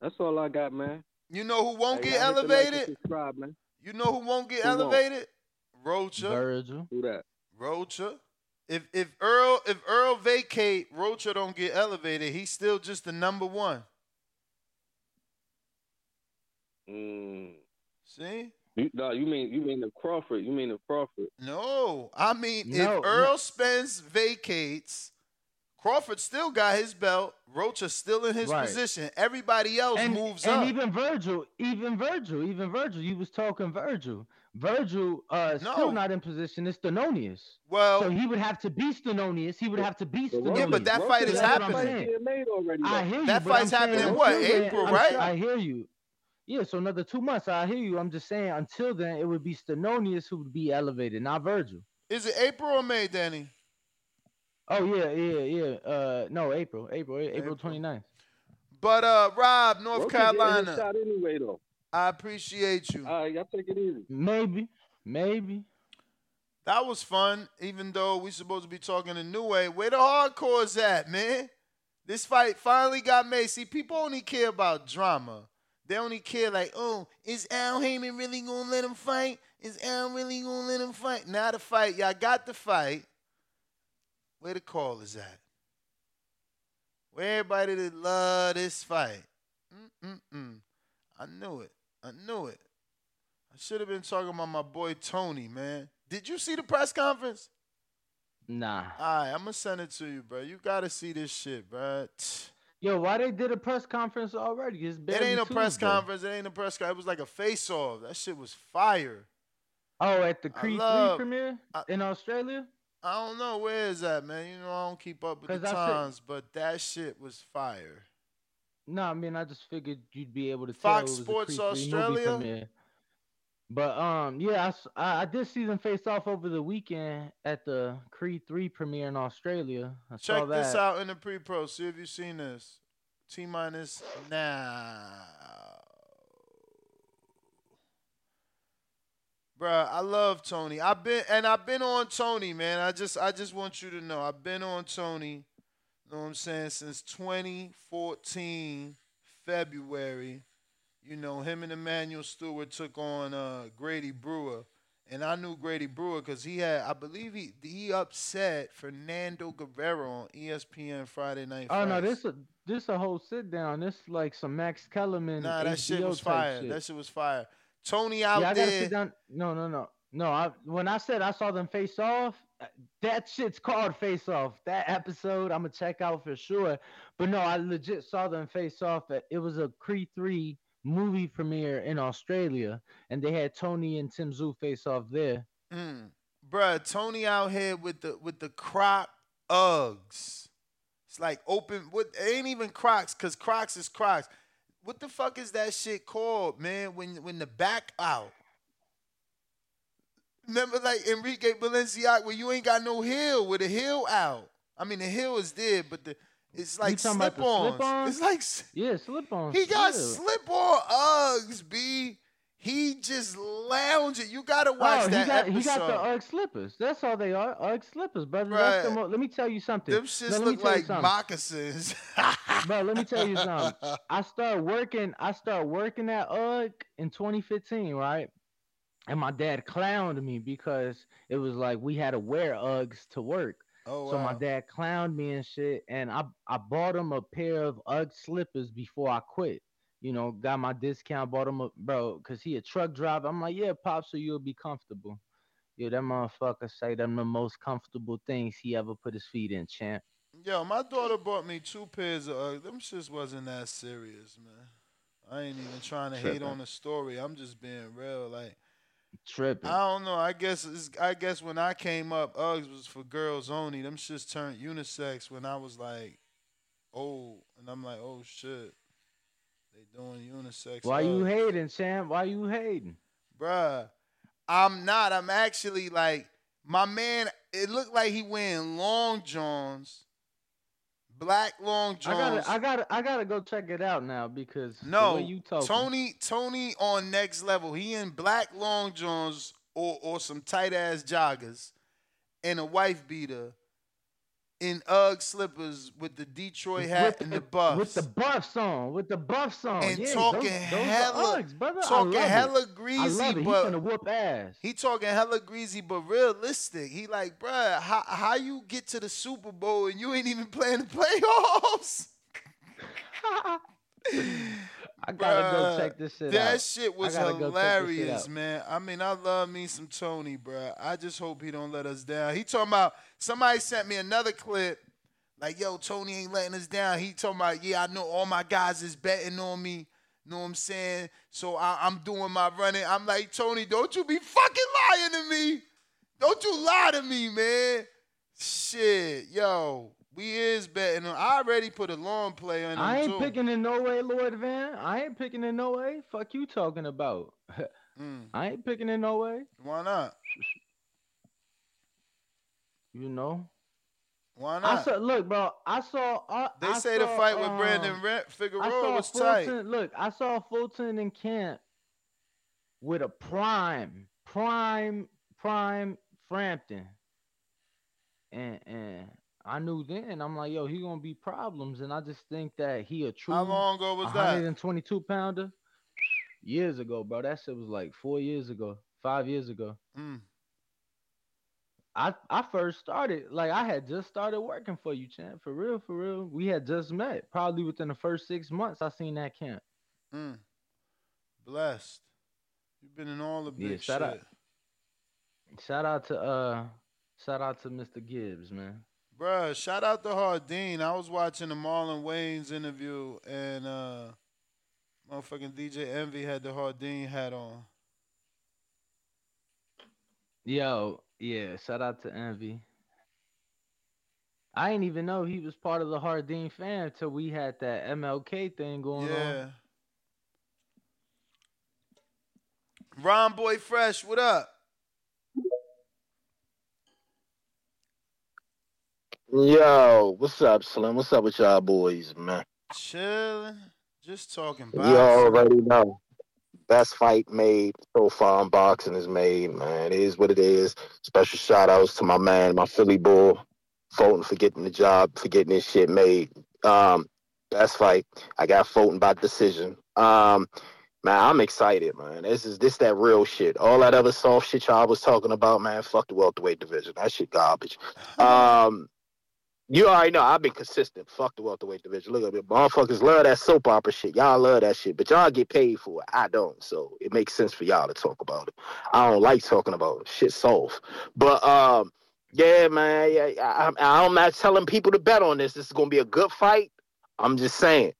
That's all I got, man. You know who won't Hey, get y'all hit the like elevated? subscribe, man. You know who won't get Who won't? elevated? Rocha. Virgil. Who that? Rocha. If if Earl if Earl vacate, Rocha don't get elevated. He's still just the number one. Mm. See? You, no, you mean you mean the Crawford? You mean the Crawford? No, I mean No, if Errol Spence vacates, Crawford still got his belt. Rocha still in his Right. position. Everybody else and, moves and up. And even Virgil, even Virgil, even Virgil, you was talking Virgil. Virgil uh No. still not in position. It's Stanionis. well, So he would have to be Stanionis. He would have to be But Stanionis. Yeah, but that fight is Rocha happening. fight made already. I hear you. That fight's happening in what, April, I'm- right? I hear you. Yeah, so another two months. I hear you. I'm just saying until then, it would be Stanionis who would be elevated, not Virgil. is it April or May, Danny? Oh yeah, yeah, yeah. Uh, no, April, April, April April. 29th. But uh, Rob, North Rocha getting his Carolina, shot anyway, though. I appreciate you. All right, y'all take it easy. Maybe, maybe. That was fun, even though we supposed to be talking a new way. Where the hardcore's at, man? This fight finally got made. See, people only care about drama. They only care like, oh, is Al Haymon really gonna let him fight? Is Al really gonna let him fight? Now the fight, y'all got the fight. Where the call is at? Where everybody that love this fight? Mm-mm-mm. I knew it. I knew it. I should have been talking about my boy Tony, man. Did you see the press conference? Nah. All right, I'm gonna send it to you, bro. You gotta see this shit, bro. Yo, why they did a press conference already? It's It ain't a press conference. It ain't a press conference. It was like a face off. That shit was fire. Oh, at the Creed love- 3 premiere I- in Australia? I don't know where is that, man. You know I don't keep up with the I said- times, but that shit was fire. No, I mean I just figured you'd be able to Fox tell it was a Sports Creed 3 movie Australia? But um, yeah, I, I did see them face off over the weekend at the Creed Three premiere in Australia. I saw Check that. this out in the pre-pro. See if you've seen this. T minus now. Bruh, I love Tony. I've been and I've been on Tony, man. I just I just want you to know I've been on Tony, know what I'm saying, since 2014, February. You know, him and Emanuel Steward took on uh, Grady Brewer. And I knew Grady Brewer because he had, I believe he he upset Fernando Guerrero on ESPN Friday Night. Oh no, this a this a whole sit down. This like some Max Kellerman. Nah, that shit was fire. shit. That shit was fire. Tony out yeah, I gotta there. sit down. No, no, no, no. I when I said I saw them face off, that shit's called face off. That episode I'm gonna check out for sure. But no, I legit saw them face off. At, it was a Creed three movie premiere in Australia, and they had Tony and Tim Tszyu face off there. Mm. Bruh, Tony out here with the with the crop Uggs. It's like open. What it ain't even Crocs, cause Crocs is Crocs. What the fuck is that shit called, man? When when the back out. Remember, like Enrique Balenciaga, where you ain't got no heel, with the heel out. I mean, the heel is there, but the it's like the slip-ons. slip-ons? It's like Yeah, slip on. he got yeah. slip-on Uggs, b. He just lounging. You gotta oh, watch oh, that he got, episode. He got the Ugg slippers. That's all they are. Ugg slippers, brother. That's the let me tell you something. Them shits No, look like moccasins. Bro, let me tell you something. I started working. I started working at UGG in 2015, right? And my dad clowned me because it was like we had to wear Uggs to work. Oh So my dad clowned me and shit, and I I bought him a pair of UGG slippers before I quit. You know, got my discount, bought him a bro, cause he a truck driver. I'm like, yeah, pop, so you'll be comfortable. Yeah, that motherfucker say them the most comfortable things he ever put his feet in, champ. Yo, my daughter bought me two pairs of Uggs. Them shits wasn't that serious, man. I ain't even trying to hate Tripping. on the story. I'm just being real. Like Tripping. I don't know. I guess I guess when I came up, Uggs was for girls only. Them shits turned unisex when I was like old, and I'm like, oh shit, they doing unisex. Why you hating, champ? Why you hating? Bruh, I'm not. I'm actually like my man. It looked like he wearing long johns, black long I gotta, I gotta, I gotta go check it out now because no, you talking, Tony, Tony on next level. He in black long johns or or some tight ass joggers, and a wife beater, in UGG slippers with the Detroit hat with and the buffs. with the buffs on, with the buffs on, and yeah, talking those, those hella, Uggs, brother. Talking hella it. greasy, I love it. but He's gonna whoop ass. He talking hella greasy, but realistic. He like, bruh, how how you get to the Super Bowl and you ain't even playing the playoffs? I gotta Bruh, go check this shit that out. shit was I gotta go check this shit hilarious, man. I mean, I love me some Tony, bruh. I just hope he don't let us down. He talking about somebody sent me another clip. Like, yo, Tony ain't letting us down. He talking about, yeah, I know all my guys is betting on me. Know what I'm saying? So I, I'm doing my running. I'm like, Tony, don't you be fucking lying to me. Don't you lie to me, man. Shit, yo, we is betting on. I already put a long play on I ain't too. picking in no way, Lord Van. I ain't picking in no way. Fuck you talking about. Mm, I ain't picking in no way. why not? You know. Why not? I saw. Look, bro. I saw. Uh, They I say the fight with Brandon um, Re- I Figueroa saw was Fulton, tight. Look, I saw Fulton in camp with a prime, prime, prime Frampton, and and I knew then. I'm like, yo, he gonna be problems, and I just think that he a true. How long ago was that? 122 pounder. Years ago, bro. That shit was like four years ago, five years ago. Mm. I I first started like I had just started working for you, champ. For real, for real. We had just met. Probably within the first six months, I seen that camp. Mm. Blessed. You've been in all the big Yeah, shit. shout out. Shout out to uh, shout out to Mr. Gibbs, man. Bruh, shout out to Hardin. I was watching the Marlon Wayans interview and uh motherfucking DJ Envy had the Hardin hat on. Yo, yeah. Shout out to Envy. I didn't even know he was part of the Hardin fan until we had that MLK thing going on. Yeah. on. Ron Boy Fresh, what up? Yo, what's up, Slim? What's up with y'all boys, man? Chilling. Just talking You already know. Best fight made so far in boxing is made, man. It is what it is. Special shout outs to my man, my Philly bull, Fulton for getting the job, for getting this shit made. Um, best fight. I got Fulton by decision. Um, man, I'm excited, man. This is this that real shit. All that other soft shit y'all was talking about, man. Fuck the welterweight division. That shit garbage. Um, you already know I've been consistent. Fuck the welterweight division. Look at me. Motherfuckers love that soap opera shit. Y'all love that shit, but y'all get paid for it. I don't. So it makes sense for y'all to talk about it. I don't like talking about it. Shit soft. But um, yeah, man. Yeah, I, I, I'm not telling people to bet on this. This is gonna be a good fight. I'm just saying.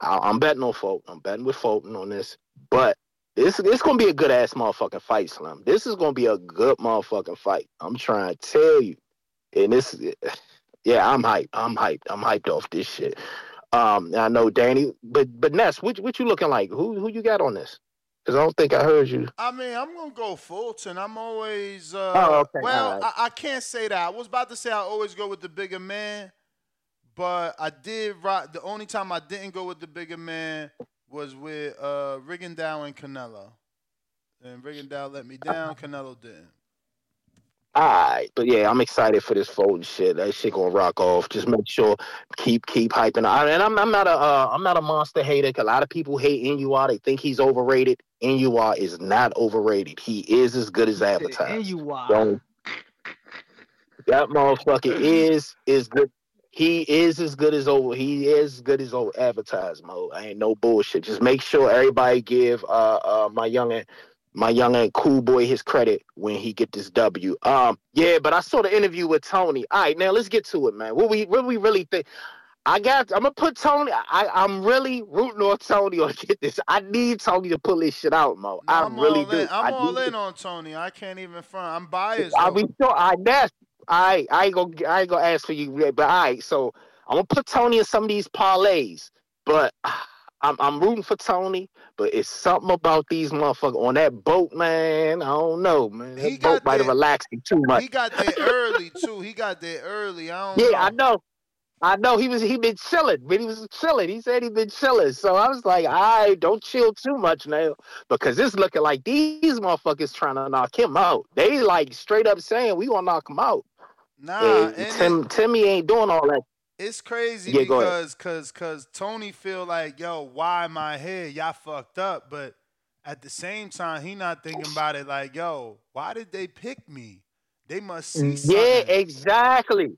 I, I'm betting on Fulton. I'm betting with Fulton on this. But this this gonna be a good ass motherfucking fight, Slim. This is gonna be a good motherfucking fight. I'm trying to tell you. And this yeah, I'm hyped. I'm hyped. I'm hyped off this shit. Um, I know Danny, but but Ness, what what you looking like? Who who you got on this? Because I don't think I heard you. I mean, I'm gonna go Fulton. I'm always uh Oh, okay, well, alright. I, I can't say that. I was about to say I always go with the bigger man, but I did rock the only time I didn't go with the bigger man was with uh Rigondeaux and Canelo. And Rigondeaux let me down, Canelo didn't. All right, but yeah, I'm excited for this Fulton shit. That shit gonna rock off. Just make sure keep keep hyping. I, and I'm I'm not a uh, I'm not a monster hater. a lot of people hate NUR. They think he's overrated. NUR is not overrated. He is as good as advertised. And. Don't- That motherfucker is is good. He is as good as over. He is as good as over advertised, Mo. I ain't no bullshit. Just make sure everybody give uh uh my youngin my youngin cool boy his credit when he get this W. Um yeah, but I saw the interview with Tony. All right, now let's get to it, man. What we what we really think. I got. I'm gonna put Tony. I, I'm really rooting on Tony on get this. I need Tony to pull this shit out, Mo. I I'm really all do. in. I'm all in on Tony. I can't even front. I'm biased. I mean, sure, I that's I I ain't gonna I ain't gonna ask for you, but all right. So I'm gonna put Tony in some of these parlays, but I'm I'm rooting for Tony. But it's something about these motherfuckers on that boat, man. I don't know, man. That boat might have relaxed him too much. He got there early too. He got there early. I don't Yeah, know. I know. I know he was he been chilling, but he was chilling. He said he been chilling. So I was like, I don't chill too much now because it's looking like these motherfuckers trying to knock him out. They like straight up saying we gonna knock him out. Nah, And and Tim Timmy ain't doing all that. It's crazy Yeah, because cause cause Tony feel like, yo, why am I here? Y'all fucked up. But at the same time, he not thinking about it like, yo, why did they pick me? They must see something. Yeah, exactly.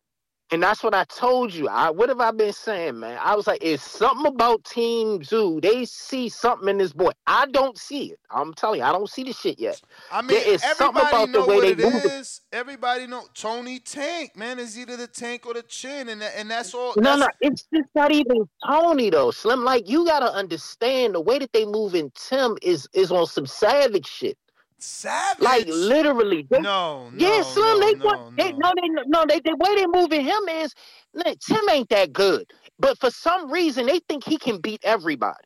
And that's what I told you. I what have I been saying, man? I was like, it's something about Team Tszyu. They see something in this boy. I don't see it. I'm telling you, I don't see the shit yet. I mean, there is something about the way what they it move it. is. Everybody know Tony Tank, man. Is either the tank or the chin, and and that's all. No, that's, no, it's just not even Tony though. Slim, like you gotta understand the way that they move in Tim is is on some savage shit. Savage. Like literally. They, no, yeah, no, Slim. no, they no, want. They no, they no. They the way they moving him is look, Tim ain't that good, but for some reason they think he can beat everybody.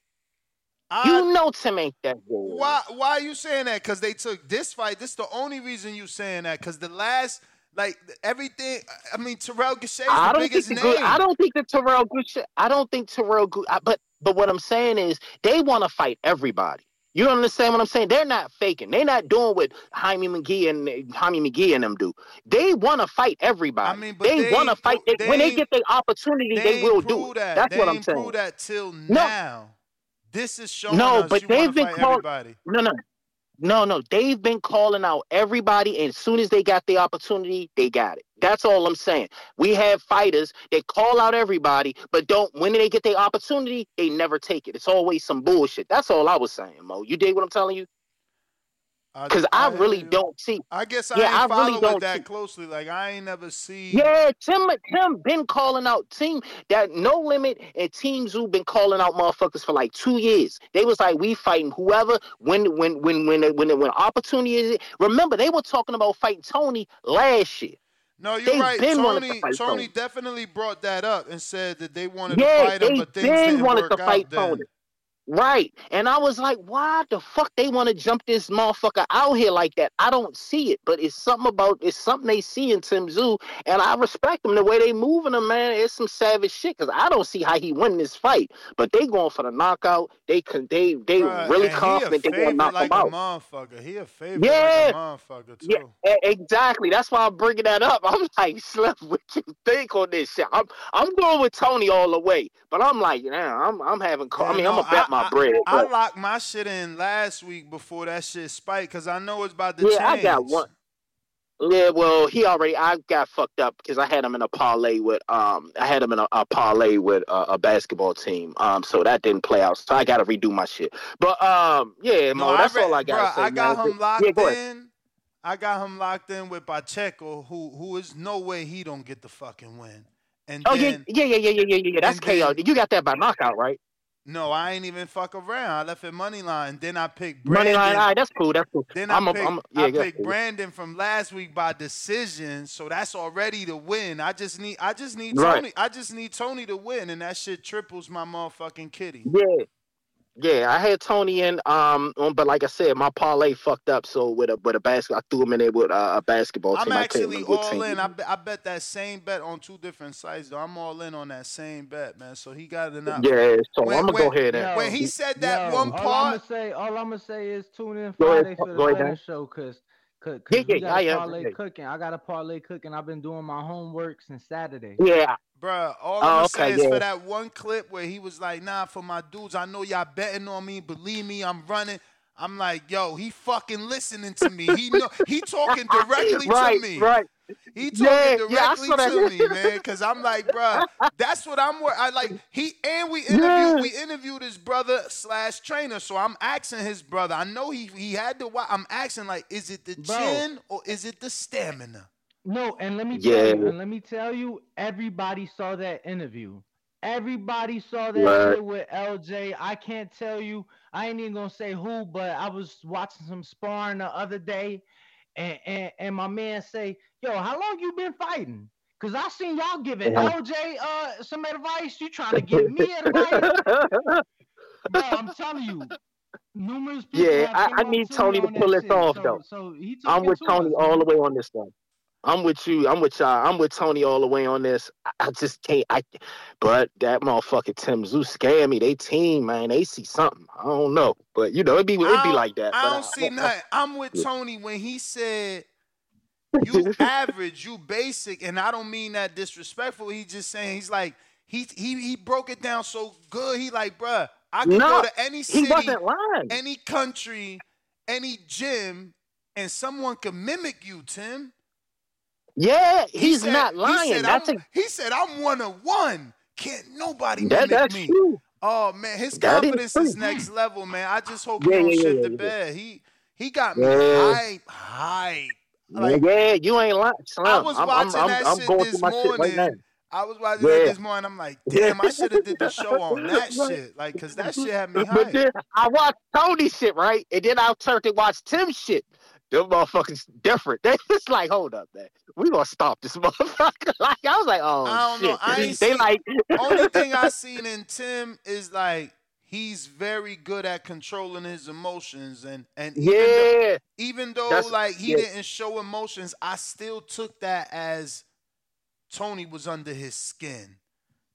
you know Tim ain't that good. Why why are you saying that? Because they took this fight. This is the only reason you saying that. Because the last, like everything. I mean, Terrell Gausha is I the don't think biggest the name. good. I don't think the Terrell shit. I don't think Terrell. But but what I'm saying is they want to fight everybody. You don't understand what I'm saying? They're not faking. They're not doing what Jaime McGee and Jaime McGee and them do. They want to fight everybody. I mean, but they, they want to fight. They, they when they get the opportunity, they, will do it. that. That's what I'm saying. prove that till now. This is showing no, us but they've been called. everybody. No, no, no, no. They've been calling out everybody, and as soon as they got the opportunity, they got it. That's all I'm saying. We have fighters that call out everybody, but don't. When they get the opportunity, they never take it. It's always some bullshit. That's all I was saying, Mo. You dig what I'm telling you? Because I, really don't see. I guess I yeah, ain't I follow really don't that see- closely. Like I ain't never see. Yeah, Tim Tim been calling out team that no limit and Team Tszyu been calling out motherfuckers for like two years. They was like we fighting whoever when when when when when when opportunity is. Remember they were talking about fighting Tony last year. No, you're They right. been to Tony, Tony Tony. definitely brought that up and said that they wanted Yeah, to fight him, they but things didn't wanted work to fight out then. Right. And I was like, why the fuck they want to jump this motherfucker out here like that? I don't see it, but it's something about it's something they see in Tim Tszyu, and I respect them the way they moving him, man. It's some savage shit because I don't see how he win this fight, but they going for the knockout. They can they they Bruh, really confident he they a gonna knock like him out. a motherfucker. He a favorite Yeah. like a motherfucker too. Yeah, exactly. That's why I'm bringing that up. I'm like, Slim, what you think on this shit? I'm I'm going with Tony all the way, but I'm like, yeah, I'm I'm having. co- I mean, I'm no, gonna bet my bread. I but- locked my shit in last week before that shit spiked because I know it's about to yeah, change. I got one. Yeah, well, he already. I got fucked up because I had him in a parlay with um. I had him in a, a parlay with a, a basketball team. Um, so that didn't play out. So I got to redo my shit. But um, yeah, No, Mo, that's I read, all I got. I got man. him locked yeah, in. I got him locked in with Pacheco, who who is no way he don't get the fucking win. And Oh then, yeah, yeah, yeah, yeah, yeah, yeah, yeah. That's KO. You got that by knockout, right? No, I ain't even fuck around. I left it money line. Then I picked Money Brandon. line. All right, that's cool. That's cool. Then I'm I a, picked, I'm a, yeah, I picked cool. Brandon from last week by decision, so that's already the win. I just need I just need Right. Tony. I just need Tony to win, and that shit triples my motherfucking kitty. Yeah. Yeah, I had Tony in, um, but like I said, my parlay fucked up. So with a with a basket, I threw him in there with uh, a basketball I'm team. I can't actually remember all team. in. I, bet- I bet that same bet on two different sites though. I'm all in on that same bet, man. So he got it out. Yeah, so When- I'm gonna go ahead and when he said that Yo, one all I'm gonna say, all I'm gonna say is tune in Go ahead, Friday for the go betting show, cause, cause, 'cause Yeah, we yeah, got I a parlay yeah. cooking. I got a parlay cooking. I've been doing my homework since Saturday. Yeah. Bruh, all Oh, I'm okay, say is yeah. for that one clip where he was like, nah, for my dudes, I know y'all betting on me. Believe me, I'm running. I'm like, yo, he fucking listening to me. He know he talking directly right, to me. right. He talking Yeah, yeah, directly that. to me, man. Cause I'm like, bruh, that's what I'm. wor- I like he and we interviewed. Yeah. We interviewed his brother slash trainer. So I'm asking his brother. I know he he had to. I'm asking like, is it the Bro. chin or is it the stamina? No, and let me Yeah. tell you, and let me tell you, everybody saw that interview. Everybody saw that Right. with LJ. I can't tell you, I ain't even gonna say who, but I was watching some sparring the other day, and and, and my man say, "Yo, how long you been fighting?" Cause I seen y'all giving Uh-huh. LJ uh some advice. You trying to give me advice? Bro, I'm telling you, numerous people. Yeah, I, I need Tony to pull this shit. off So- though. So I'm with Tony us, all man. the way on this one. I'm with you. I'm with y'all. I'm with Tony all the way on this. I, I just can't. I, but that motherfucker Tim Tszyu scare me. They team man. They see something. I don't know, but you know it'd be it I be like that. I don't see nothing. I'm with. Tony when he said you average, you basic, and I don't mean that disrespectful. He just saying he's like he he he broke it down so good. He like, bruh, I can No, go to any city, any country, any gym, and someone can mimic you, Tim. Yeah, He he's said- not He lying. said, That's I'm, a, he said I'm one of one. Can't nobody that, that's me. true. Oh man, his That is confidence is, true. next level, man. I just hope Yeah, he don't yeah, shit yeah, the bed. He he got me hype, hype. Like yeah, you ain't lying. Slim. I was watching I'm, that I'm, shit I'm going this my morning. shit right now. I was watching Yeah. that this morning. I'm like, damn, I should have did the show on that shit. Like, cause that shit had me But hype. then I watched Tony shit, right? And then I turned to watch Tim shit. Them motherfuckers different. They just like, hold up, man. We gonna stop this motherfucker. Like I was like, oh I don't shit. know. I ain't they seen- like Only thing I seen in Tim is like he's very good at controlling his emotions and and even though, Yeah. even though That's- like he yeah. didn't show emotions, I still took that as Tony was under his skin.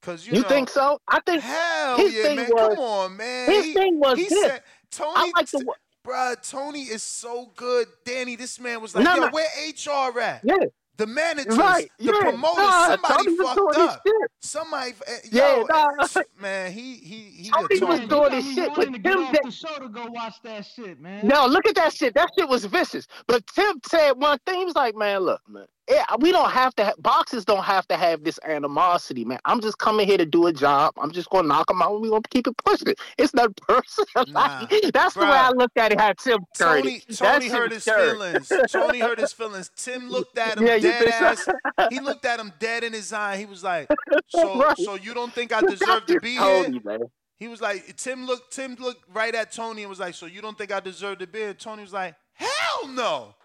Cause you, You know, think so? I think Hell his yeah, thing man! was- Come on, man. his he, thing was he this. said Tony. I like the Bruh, Tony is so good. Danny, this man was like, No, yo, no. where HR at? Yeah. The managers, Right, the yeah. promoters, Nah, somebody Tony was fucked doing up. shit. Somebody, eh, Yeah, yo, nah. eh, man, he he he Tony the was doing got this shit wanting with to get Tim off that- the show to go watch that shit, man. No, look at that shit. That shit was vicious. But Tim said one thing. He was like, man, look, man. Yeah, we don't have to. Ha- boxers don't have to have this animosity, man. I'm just coming here to do a job. I'm just gonna knock them out. and We gonna keep it pushing. It's not personal. Nah, That's the way. I looked at it. How Tim turned Tony. Tony hurt his feelings. Tony hurt his feelings. Tim looked at him Yeah, dead think so? ass. He looked at him dead in his eye. He was like, "So, Right. so you don't think I deserve to be here?" Man. He was like, Tim looked, Tim looked right at Tony and was like, "So you don't think I deserve to be here?" Tony was like, "Hell no."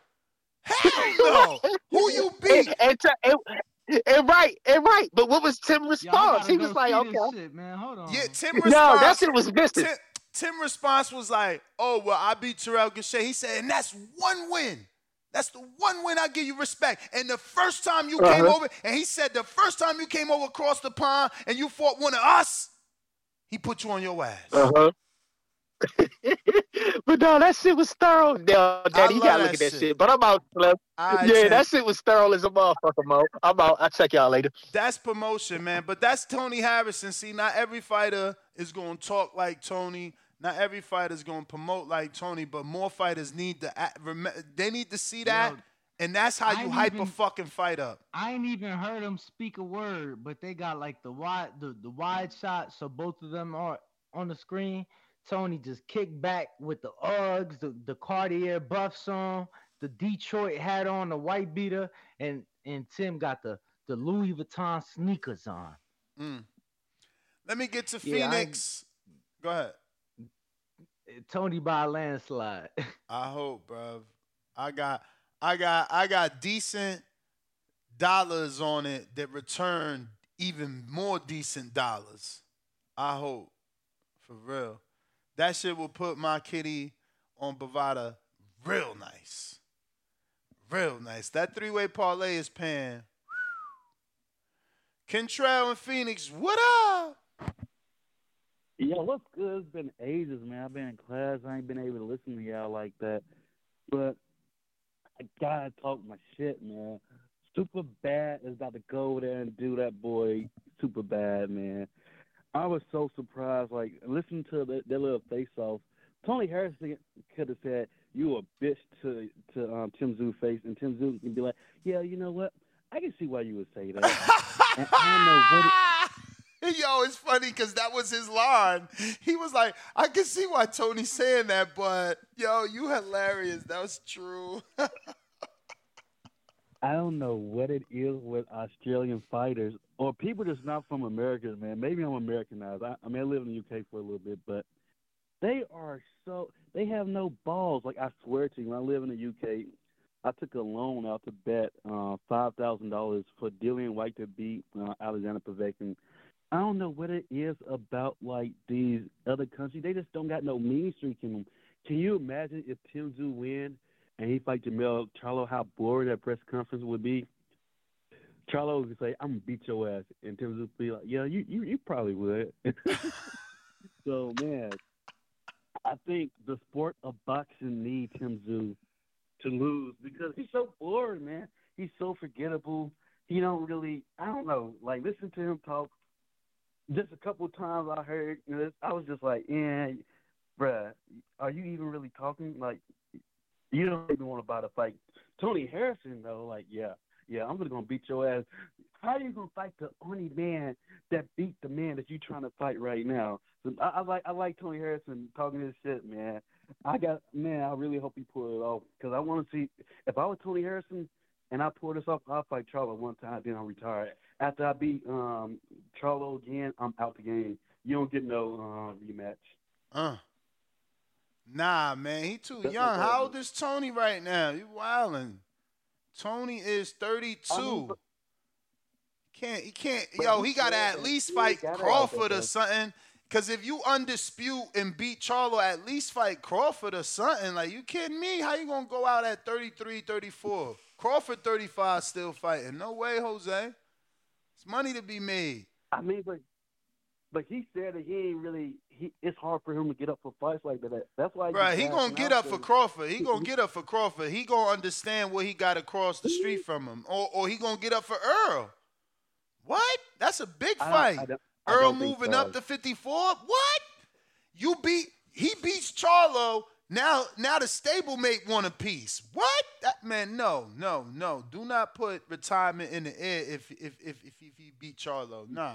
Hell no. Who you beat? And, and, and, and right, and right. But what was Tim response? He was like, okay. shit, man. Hold on. Yeah, Tim No, that shit was missing. Tim, Tim response was like, "Oh well, I beat Terrell Gausha." He said, "And that's one win. That's the one win I give you respect." And the first time you came Uh-huh. over, and he said, "The first time you came over across the pond and you fought one of us, he put you on your ass." Uh huh. but no, that shit was thorough. No, Daddy, you gotta look at that shit. shit. But I'm out, Slim. Alright, yeah, Tim. that shit was thorough as a motherfucker, Mo. I'm out. I'll check y'all later. That's promotion, man. But that's Tony Harrison. See, not every fighter is going to talk like Tony. Not every fighter is going to promote like Tony. But more fighters need to. act- They need to see that, and that's how you ain't hype a fucking fight up. I ain't even heard him speak a word, but they got like the wide the, the wide shot, so both of them are on the screen. Tony just kicked back with the Uggs, the, the Cartier buffs on, the Detroit hat on, the white beater, and and Tim got the the Louis Vuitton sneakers on. Mm. Let me get to Yeah, I- Phoenix. Go ahead. Tony by a landslide. I hope, bro. I got, I got, I got decent dollars on it that return even more decent dollars. I hope, for real. That shit will put my kitty on Bovada real nice, real nice. That three-way parlay is paying. Kentrell and Phoenix, what up? Yo, what's good? It's been ages, man. I've been in class. I ain't been able to listen to y'all like that. But I gotta talk my shit, man. Super bad is about to go there and do that boy super bad, man. I was so surprised. Like, listen to that, their little face off. Tony Harrison could have said, "You a bitch" to to um, Tim Tszyu face, and Tim Tszyu can be like, "Yeah, you know what? I can see why you would say that." It, Yo, it's funny because that was his line. He was like, I can see why Tony's saying that, but yo, you hilarious. That was true. I don't know what it is with Australian fighters or people just not from America, man. Maybe I'm Americanized. I, I mean, I lived in the UK for a little bit, but they are so they have no balls. Like I swear to you, when I live in the UK, I took a loan out to bet uh, five thousand dollars for Dillian Whyte to beat uh, Alexander Povetkin. I don't know what it is about like these other countries. They just don't got no mean streak in them. Can you imagine if Tim Tszyu win and he fight Jermell Charlo, how boring that press conference would be? Charlo would say, "I'm gonna beat your ass," and Tim would be like, "Yeah, you you, you probably would." so man, I think the sport of boxing needs Tim Tszyu to lose because he's so boring, man. He's so forgettable. He don't really, I don't know, like listen to him talk. Just a couple times I heard, you know, I was just like, yeah, bruh, are you even really talking? Like, you don't even want to buy the fight. Tony Harrison, though, like, yeah, yeah, I'm gonna beat your ass. How are you gonna fight the only man that beat the man that you trying to fight right now? So I, I like I like Tony Harrison talking this shit, man. I got man, I really hope he pull it off because I want to see if I was Tony Harrison and I pull this off, I'll fight Charlo one time, then I'll retire. After I beat um Charlo again, I'm out the game. You don't get no uh, rematch. Uh. Nah, man, he too That's young. How old is Tony right now? You wildin'. Tony is 32. Can't he can't yo, he gotta at least fight got it out Crawford or something. Cause if you undispute and beat Charlo, at least fight Crawford or something. Like you kidding me? How you gonna go out at 33, 34? Crawford 35 still fighting. No way, Jose. It's money to be made. I mean, but but he said that he ain't really. He it's hard for him to get up for fights like that. That's why. Right, he gonna get up for Crawford. He gonna get up for Crawford. He gonna understand what he got across the street from him, or or he gonna get up for Earl. What? That's a big fight. I I Earl moving so. up to fifty four. What? You beat? He beats Charlo. Now, now the stablemate want a piece. What? That man, no, no, no. Do not put retirement in the air if if if if, if he beat Charlo. Nah.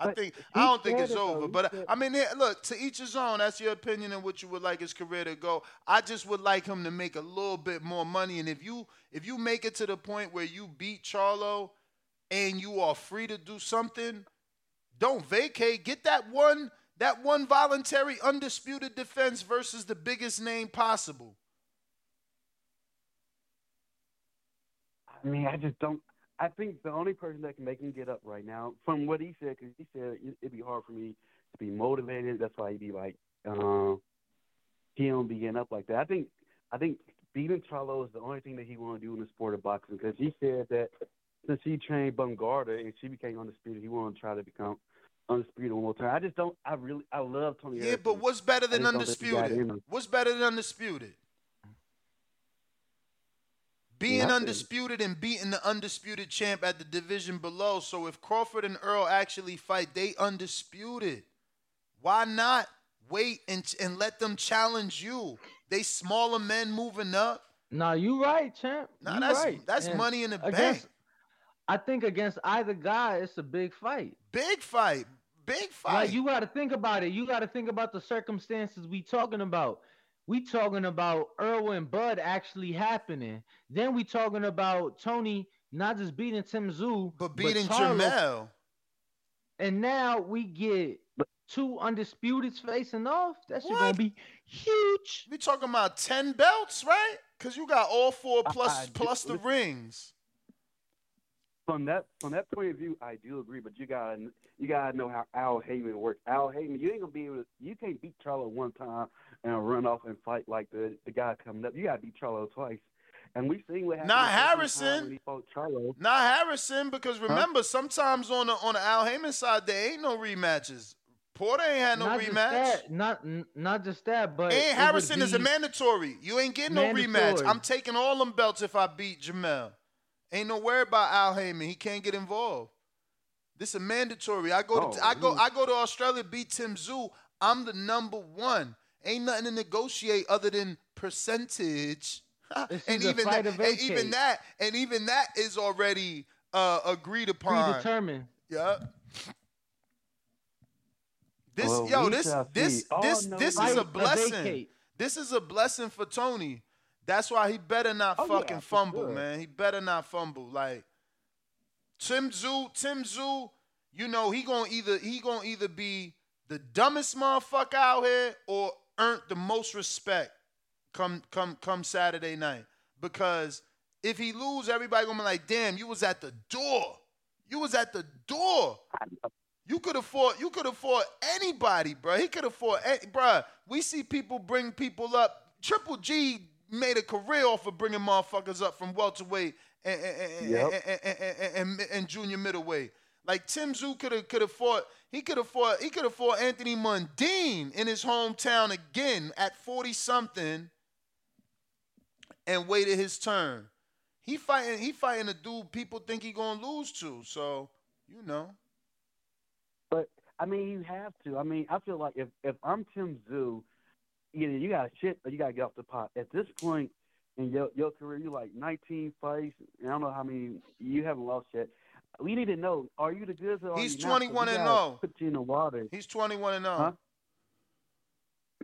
I think I don't think it's it, over, He but I mean, look, to each his own. That's your opinion and what you would like his career to go. I just would like him to make a little bit more money. And if you if you make it to the point where you beat Charlo and you are free to do something, don't vacate. Get that one that one voluntary undisputed defense versus the biggest name possible. I mean, I just don't. I think the only person that can make him get up right now, from what he said, because he said it- it'd be hard for me to be motivated. That's why he'd be like, um, he don't be getting up like that. I think, I think beating Charlo is the only thing that he want to do in the sport of boxing because he said that since he trained Bumgarda and she became undisputed, he want to try to become undisputed one more time. I just don't. I really, I love Tony. Yeah, Harrison. but what's better than just don't think he got it in undisputed? What's better than undisputed? Being Nothing. undisputed and beating the undisputed champ at the division below. So if Crawford and Errol actually fight, they undisputed. Why not wait and and let them challenge you? They smaller men moving up. Nah, you right, champ. Nah, you that's- right. that's And money in the against- bank. I think against either guy, it's a big fight. Big fight. Big fight. Like you got to think about it. You got to think about the circumstances we talking about. We talking about Errol and Bud actually happening. Then we talking about Tony not just beating Tim Tszyu, but beating Charlo. Jermell. And now we get two undisputeds facing off. That's gonna be huge. We talking about ten belts, right? Because you got all four plus do- plus the rings. From that from that point of view, I do agree. But you gotta you gotta know how Al Haymon works. Al Haymon, you ain't gonna be able to. You can't beat Charlo one time and run off and fight like the the guy coming up. You gotta beat Charlo twice. And we seen what happened. Not the second time Harrison. he Charlo. Not Harrison, because remember, sometimes on the on the Al Haymon side, there ain't no rematches. Porter ain't had no not rematch. that, not n- not just that, but it And Harrison is a mandatory. You ain't getting no rematch. I'm taking all them belts if I beat Jermell. Ain't no worry about Al Haymon. He can't get involved. This is mandatory. I go to Oh, I go I go to Australia, beat Tim Tszyu. I'm the number one. Ain't nothing to negotiate other than percentage. And even that, and even that, and even that is already uh, agreed upon. predetermined. Yeah. This Well, yo, we this this see. This this is- is a blessing. vacate. This is a blessing for Tony. That's why he better not Oh, fucking for fumble, sure. man. He better not fumble. Like Tim Tszyu, Tim Tszyu, you know he gonna either he gonna either be the dumbest motherfucker out here or earn the most respect come come come Saturday night. Because if he lose, everybody gonna be like, damn, you was at the door. You was at the door. You could have fought. You could have fought anybody, bro. He could have fought, any, bro. We see people bring people up. Triple G made a career off of bringing motherfuckers up from welterweight and and, and, Yep. and, and, and, and, and junior middleweight. Like Tim Tszyu could have could have fought. He could have fought. He could have fought Anthony Mundine in his hometown again at forty something, and waited his turn. He fighting. He fighting a dude people think he gonna lose to. So you know. But I mean, you have to. I mean, I feel like if if I'm Tim Tszyu, either you got to shit or you got to get off the pot. At this point in your your career, you like 19 fights. And I don't know how many you haven't lost yet. We need to know: Are you the goods or He's you 21 we and gotta 0. Put you in the water. He's twenty one and oh. Huh? zero.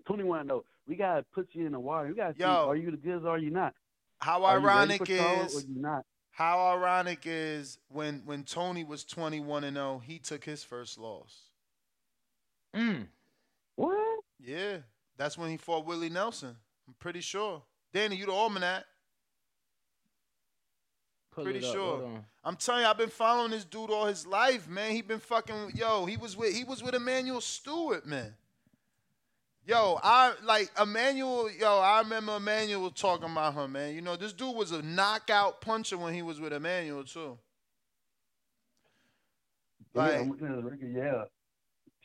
21 and 0. We gotta put you in the water. We gotta see: Yo. Are you the goods or are you not? How Are ironic for is or you not? how ironic is when when Tony was twenty one and zero, he took his first loss. Mm. What? Yeah, that's when he fought Willie Nelson. I'm pretty sure. Danny, you the almanac. Pull Pretty sure. I'm telling you, I've been following this dude all his life, man. He been fucking yo. He was with he was with Emanuel Steward, man. Yo, I like Emanuel. Yo, I remember Emanuel talking about him, man. You know, this dude was a knockout puncher when he was with Emanuel too. yeah, Like- I'm looking at the record. Yeah.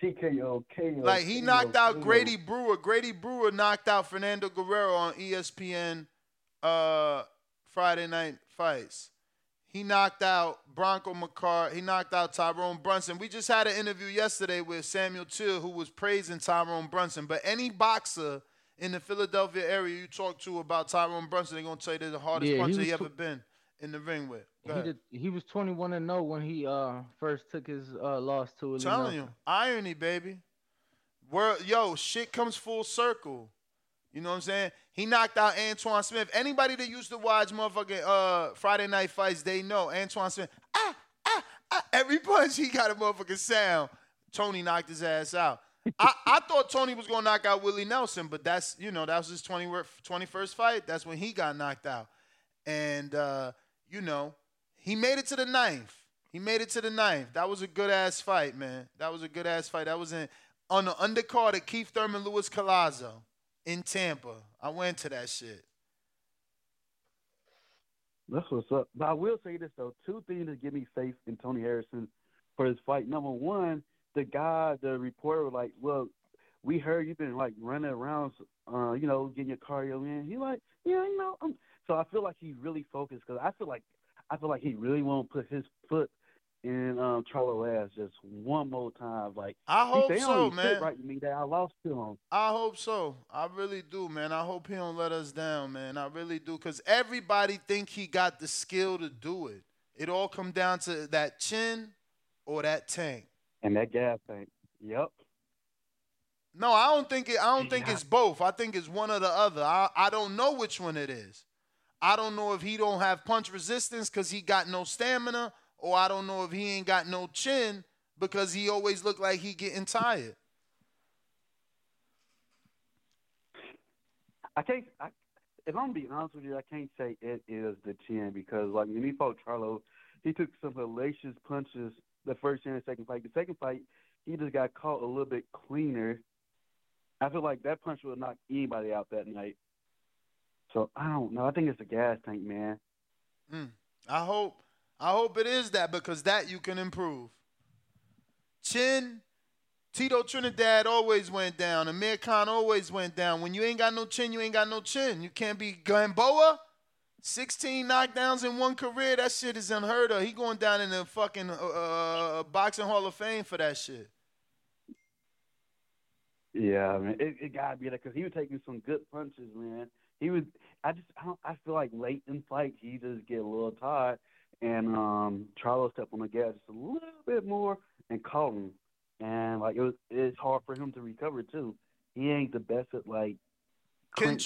TKO, KO. Like he knocked out Grady Brewer. Grady Brewer knocked out Fernando Guerrero on ESPN uh, Friday Night Fights. He knocked out Bronco McKart. He knocked out Tyrone Brunson. We just had an interview yesterday with Samuel Till, who was praising Tyrone Brunson. But any boxer in the Philadelphia area you talk to about Tyrone Brunson, they're gonna tell you they're the hardest Yeah, he puncher was he ever been in the ring with. He did. He was 21 and 0 when he uh first took his uh loss to Willie telling you, irony, baby. Where yo, shit comes full circle. You know what I'm saying? He knocked out Antoine Smith. Anybody that used to watch motherfucking uh Friday night fights, they know Antoine Smith. Ah, ah, ah. Every punch he got a motherfucking sound. Tony knocked his ass out. I, I thought Tony was gonna knock out Willie Nelson, but that's you know that was his 20, 21st fight. That's when he got knocked out, and uh, you know He made it to the ninth. He made it to the ninth. That was a good ass fight, man. That was a good ass fight. That was in on the undercard of Keith Thurman, Luis Collazo in Tampa. I went to that shit. That's what's up. But I will say this though: two things that give me faith in Tony Harrison for his fight. Number one, the guy, the reporter, was like, "Well, we heard you've been like running around, uh, you know, getting your cardio in." He like, "Yeah, you know." Um. So I feel like he really focused because I feel like I feel like he really won't put his foot in um Charlo ass just one more time. Like I hope so, don't even fit man. Right to me that I lost to him. I hope so. I really do, man. I hope he don't let us down, man. I really do, cause everybody think he got the skill to do it. It all come down to that chin or that tank. And that gas tank. Yep. No, I don't think it. I don't think it's both. I think it's one or the other. I, I don't know which one it is. I don't know if he don't have punch resistance because he got no stamina, or I don't know if he ain't got no chin because he always look like he getting tired. I can't. If I'm being honest with you, I can't say it is the chin because like fought Charlo, he took some hellacious punches the first and the second fight. The second fight, he just got caught a little bit cleaner. I feel like that punch would knock anybody out that night. So I don't know. I think it's the gas tank, man. Mm. I hope. I hope it is that because that you can improve. Chin, Tito Trinidad always went down. Amir Khan always went down. When you ain't got no chin, you ain't got no chin. You can't be Gamboa. 16 knockdowns in one career. That shit is unheard of. He going down in the fucking uh, uh, boxing hall of fame for that shit. Yeah, man, it, it gotta be that because he was taking some good punches, man. He was. I just, I, don't, I feel like late in fight he just get a little tired, and um, Charlo stepped on the gas just a little bit more and caught him, and like it was, it's hard for him to recover too. He ain't the best at like when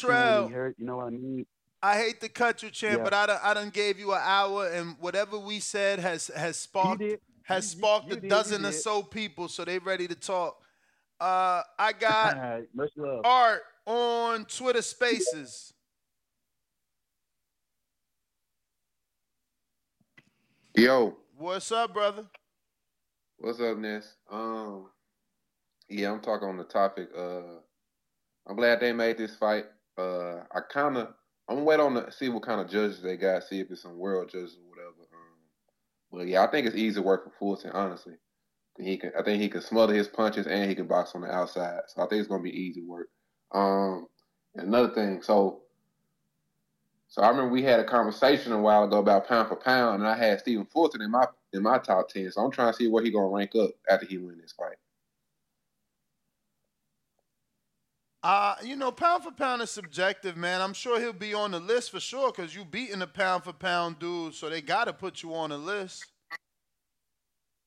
hurt. You know what I mean? I hate to cut you, champ, Yeah. but I done, I done gave you an hour, and whatever we said has has sparked has sparked you a did, dozen or so people, so they ready to talk. Uh, I got All right, much love. Art on Twitter Spaces. Yo, What's up, brother? what's up, Ness? Um, yeah, I'm talking on the topic. Uh, I'm glad they made this fight. Uh, I kind of, I'm wait on to see what kind of judges they got, see if it's some world judges or whatever. Um, but yeah, I think it's easy work for Fulton, honestly. He can, I think he can smother his punches and he can box on the outside. So I think it's gonna be easy work. Um, another thing, so so I remember we had a conversation a while ago about pound for pound, and I had Stephen Fulton in my in my top ten. So I'm trying to see where he gonna rank up after he win this fight. Uh, you know, pound for pound is subjective, man. I'm sure he'll be on the list for sure because you beating a pound for pound dude, so they got to put you on the list.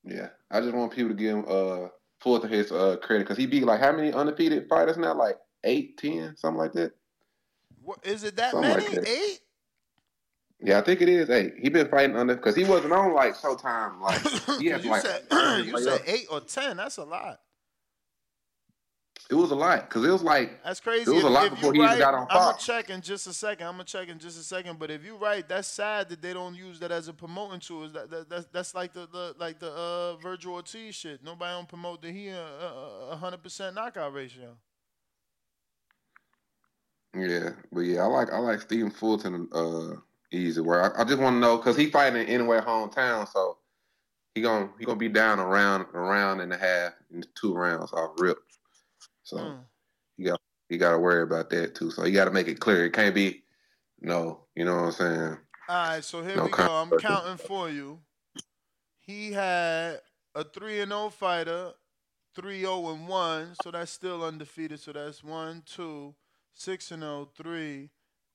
Yeah, I just want people to give him uh Fulton his uh credit because he beat like how many undefeated fighters now? Like eight, ten, something like that. What, is it that Something like many? that. Eight? Yeah, I think it is eight. He been fighting under because he wasn't on like Showtime. Like he had you like said you said eight or ten. That's a lot. it was a lot because it was like That's crazy. It was a lot before he right, even got on Fox. I'm gonna check in just a second. I'm gonna check in just a second. But if you're right, that's sad that they don't use that as a promoting tool. Is that, that that's that's like the, the like the uh, Vergil Ortiz shit. Nobody don't promote that he a hundred percent knockout ratio. Yeah, but yeah, I like I like Stephen Fulton uh easy work. I, I just want to know because he fighting in anywhere hometown, so he gonna he gonna be down around a round and a half in two rounds off rip. So Hmm. you got you got to worry about that too. So you got to make it clear. It can't be no, you know what I'm saying? All right, so here No we go. I'm counting for you. He had a 3 and 0 fighter, 3 0 and 1, so that's still undefeated. So that's 1 2 6 and 0 3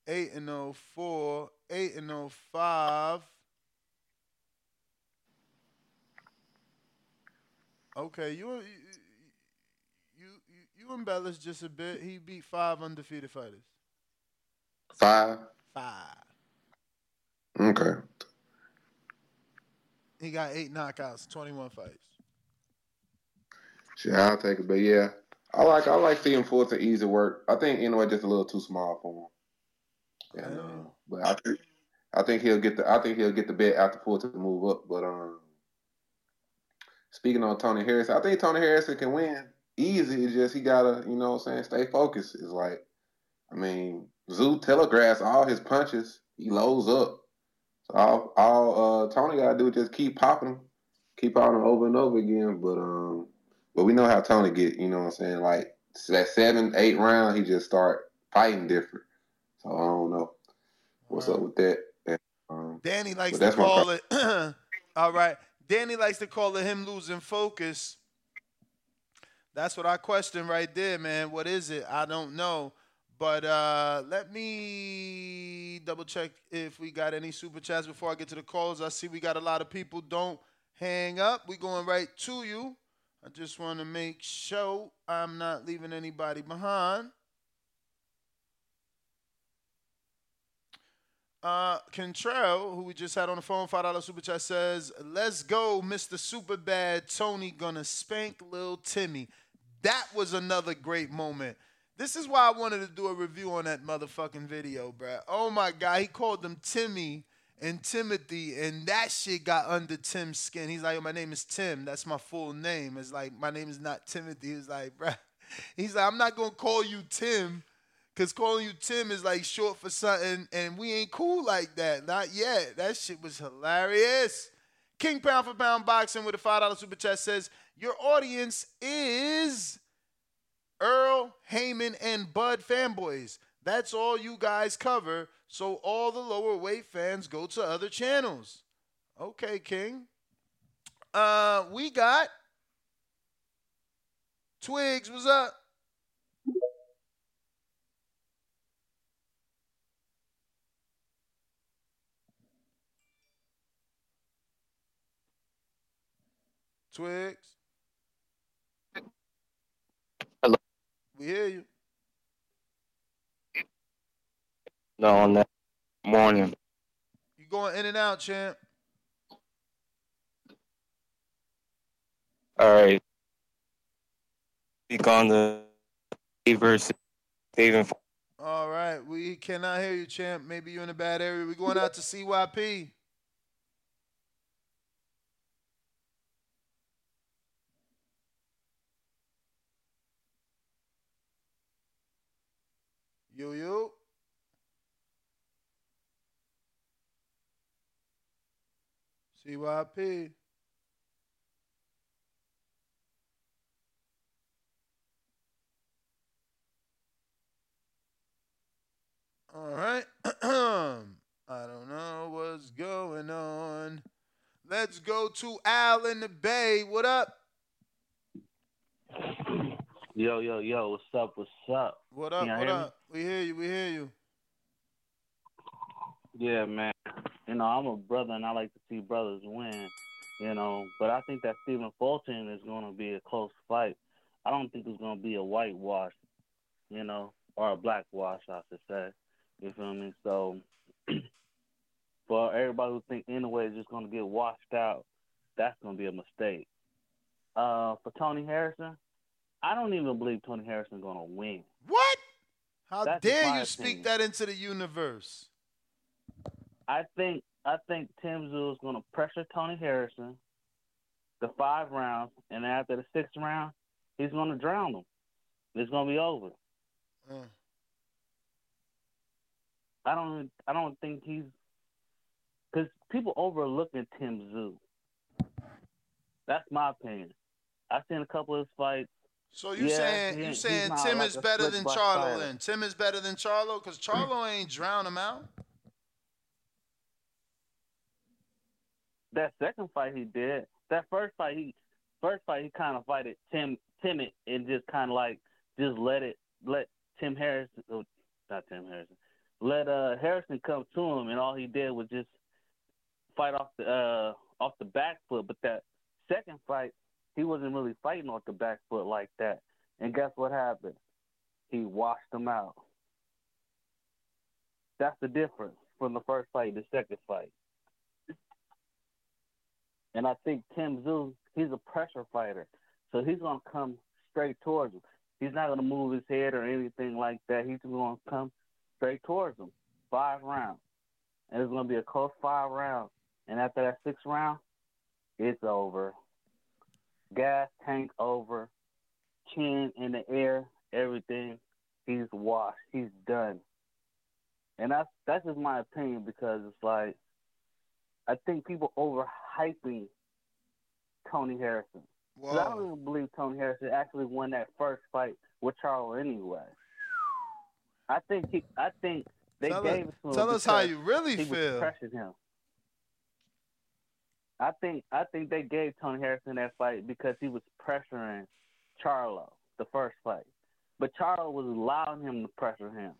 8 and 0 4 8 and 0 5 Okay, you you you, you embellished just a bit. He beat 5 undefeated fighters. Five. 5. Okay. He got 8 knockouts, 21 fights. Shit, I'll take it. But yeah, I like I like Stephen Fulton easy work. I think anyway just a little too small for him. And, uh, but I think I think he'll get the I think he'll get the bet after to move up. But um, speaking on Tony Harris, I think Tony Harrison can win easy. It's just he gotta, you know, what I'm saying, stay focused. It's like, I mean, Tszyu telegraphs all his punches. He loads up. So all, all uh, Tony gotta do is just keep popping them, keep popping them over and over again. But um, but we know how Tony get. You know what I'm saying? Like that seven, eight round, he just start fighting different. So I don't know what's up with that. And, um, Danny likes to call it. all right. Danny likes to call it him losing focus. That's what I question right there, man. What is it? I don't know. But uh, let me double check if we got any super chats before I get to the calls. I see we got a lot of people. Don't hang up. We going right to you. I just want to make sure I'm not leaving anybody behind. Uh, Contrell, who we just had on the phone, five dollar super chat says, "Let's go, Mr. Super Bad Tony, gonna spank Lil Timmy." That was another great moment. This is why I wanted to do a review on that motherfucking video, bruh. Oh my god, he called them Timmy and Timothy, and that shit got under Tim's skin. He's like, "My name is Tim. That's my full name." It's like my name is not Timothy. He's like, bruh. He's like, I'm not gonna call you Tim. Cause calling you Tim is like short for something, and we ain't cool like that. Not yet. That shit was hilarious. King Pound for Pound Boxing with a five dollar super chat says your audience is Errol, Haymon, and Bud fanboys. That's all you guys cover. So all the lower weight fans go to other channels. Okay, King. Uh, we got Twigs. What's up? Twigs. Hello. We hear you. No, on that morning. You going in and out, champ. All right. Speak on the versus Stephen. All right. We cannot hear you, champ. Maybe you're in a bad area. We're going out to CYP. Yo, yo. CYP. All right. I don't know what's going on. Let's go to Al in the Bay. What up? Yo, yo, yo, what's up? What's up? What up? What me? up? We hear you. We hear you. Yeah, man. You know, I'm a brother and I like to see brothers win, you know, but I think that Stephen Fulton is going to be a close fight. I don't think it's going to be a whitewash, you know, or a black wash, I should say. You feel me? So, for everybody who think anyway is just going to get washed out, that's going to be a mistake. Uh, for Tony Harrison, I don't even believe Tony Harrison going to win. What? How That's dare you speak that into the universe? I think I think Tim Tszyu is going to pressure Tony Harrison the five rounds, and after the sixth round, he's going to drown him. It's going to be over. Mm. I don't I don't think he's because people overlooking Tim Tszyu. That's my opinion. I've seen a couple of his fights. So you Yeah, saying you saying Tim like is better than Charlo then? Tim is better than Charlo because Charlo ain't drown him out. That second fight he did. That first fight he first fight he kind of fighted Tim timid and just kind of like just let it let Tim Harrison oh, not Tim Harrison let uh Harrison come to him and all he did was just fight off the uh off the back foot. But that second fight he wasn't really fighting off the back foot like that. And guess what happened? He washed him out. That's the difference from the first fight to the second fight. And I think Tim Tszyu, he's a pressure fighter. So he's going to come straight towards him. He's not going to move his head or anything like that. He's going to come straight towards him. Five rounds. and it's gonna be a close five rounds. And after that sixth round, it's over. Gas tank over, chin in the air, everything. He's washed. He's done. And that's that's just my opinion because it's like I think people overhyping Tony Harrison. I don't even believe Tony Harrison actually won that first fight with Charlo anyway. I think he, I think they Tell gave us- it to him. tell us how you really he feel. Was pressuring him. I think I think they gave Tony Harrison that fight because he was pressuring Charlo the first fight, but Charlo was allowing him to pressure him.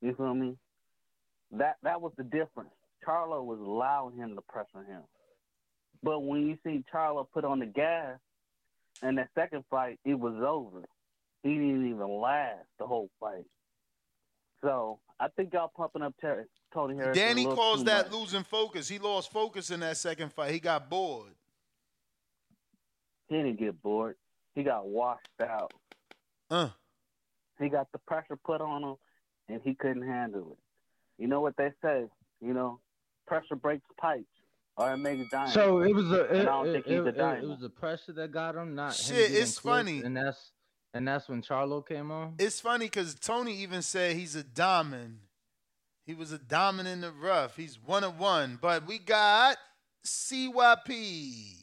You feel me? That that was the difference. Charlo was allowing him to pressure him. But when you see Charlo put on the gas in that second fight, it was over. He didn't even last the whole fight. So I think y'all pumping up Tony Harrison. a Danny calls that much. losing focus. He lost focus in that second fight. He got bored. He didn't get bored. He got washed out. Uh. He got the pressure put on him, and he couldn't handle it. You know what they say? You know, pressure breaks pipes, or it makes diamonds. So it was a it, I don't it, think it, he's a it- it was the pressure that got him, not him Shit, getting it's clipped, funny. and that's and that's when Charlo came on. It's funny because Tony even said he's a diamond. He was a diamond in the rough. He's one of one. But we got CYP.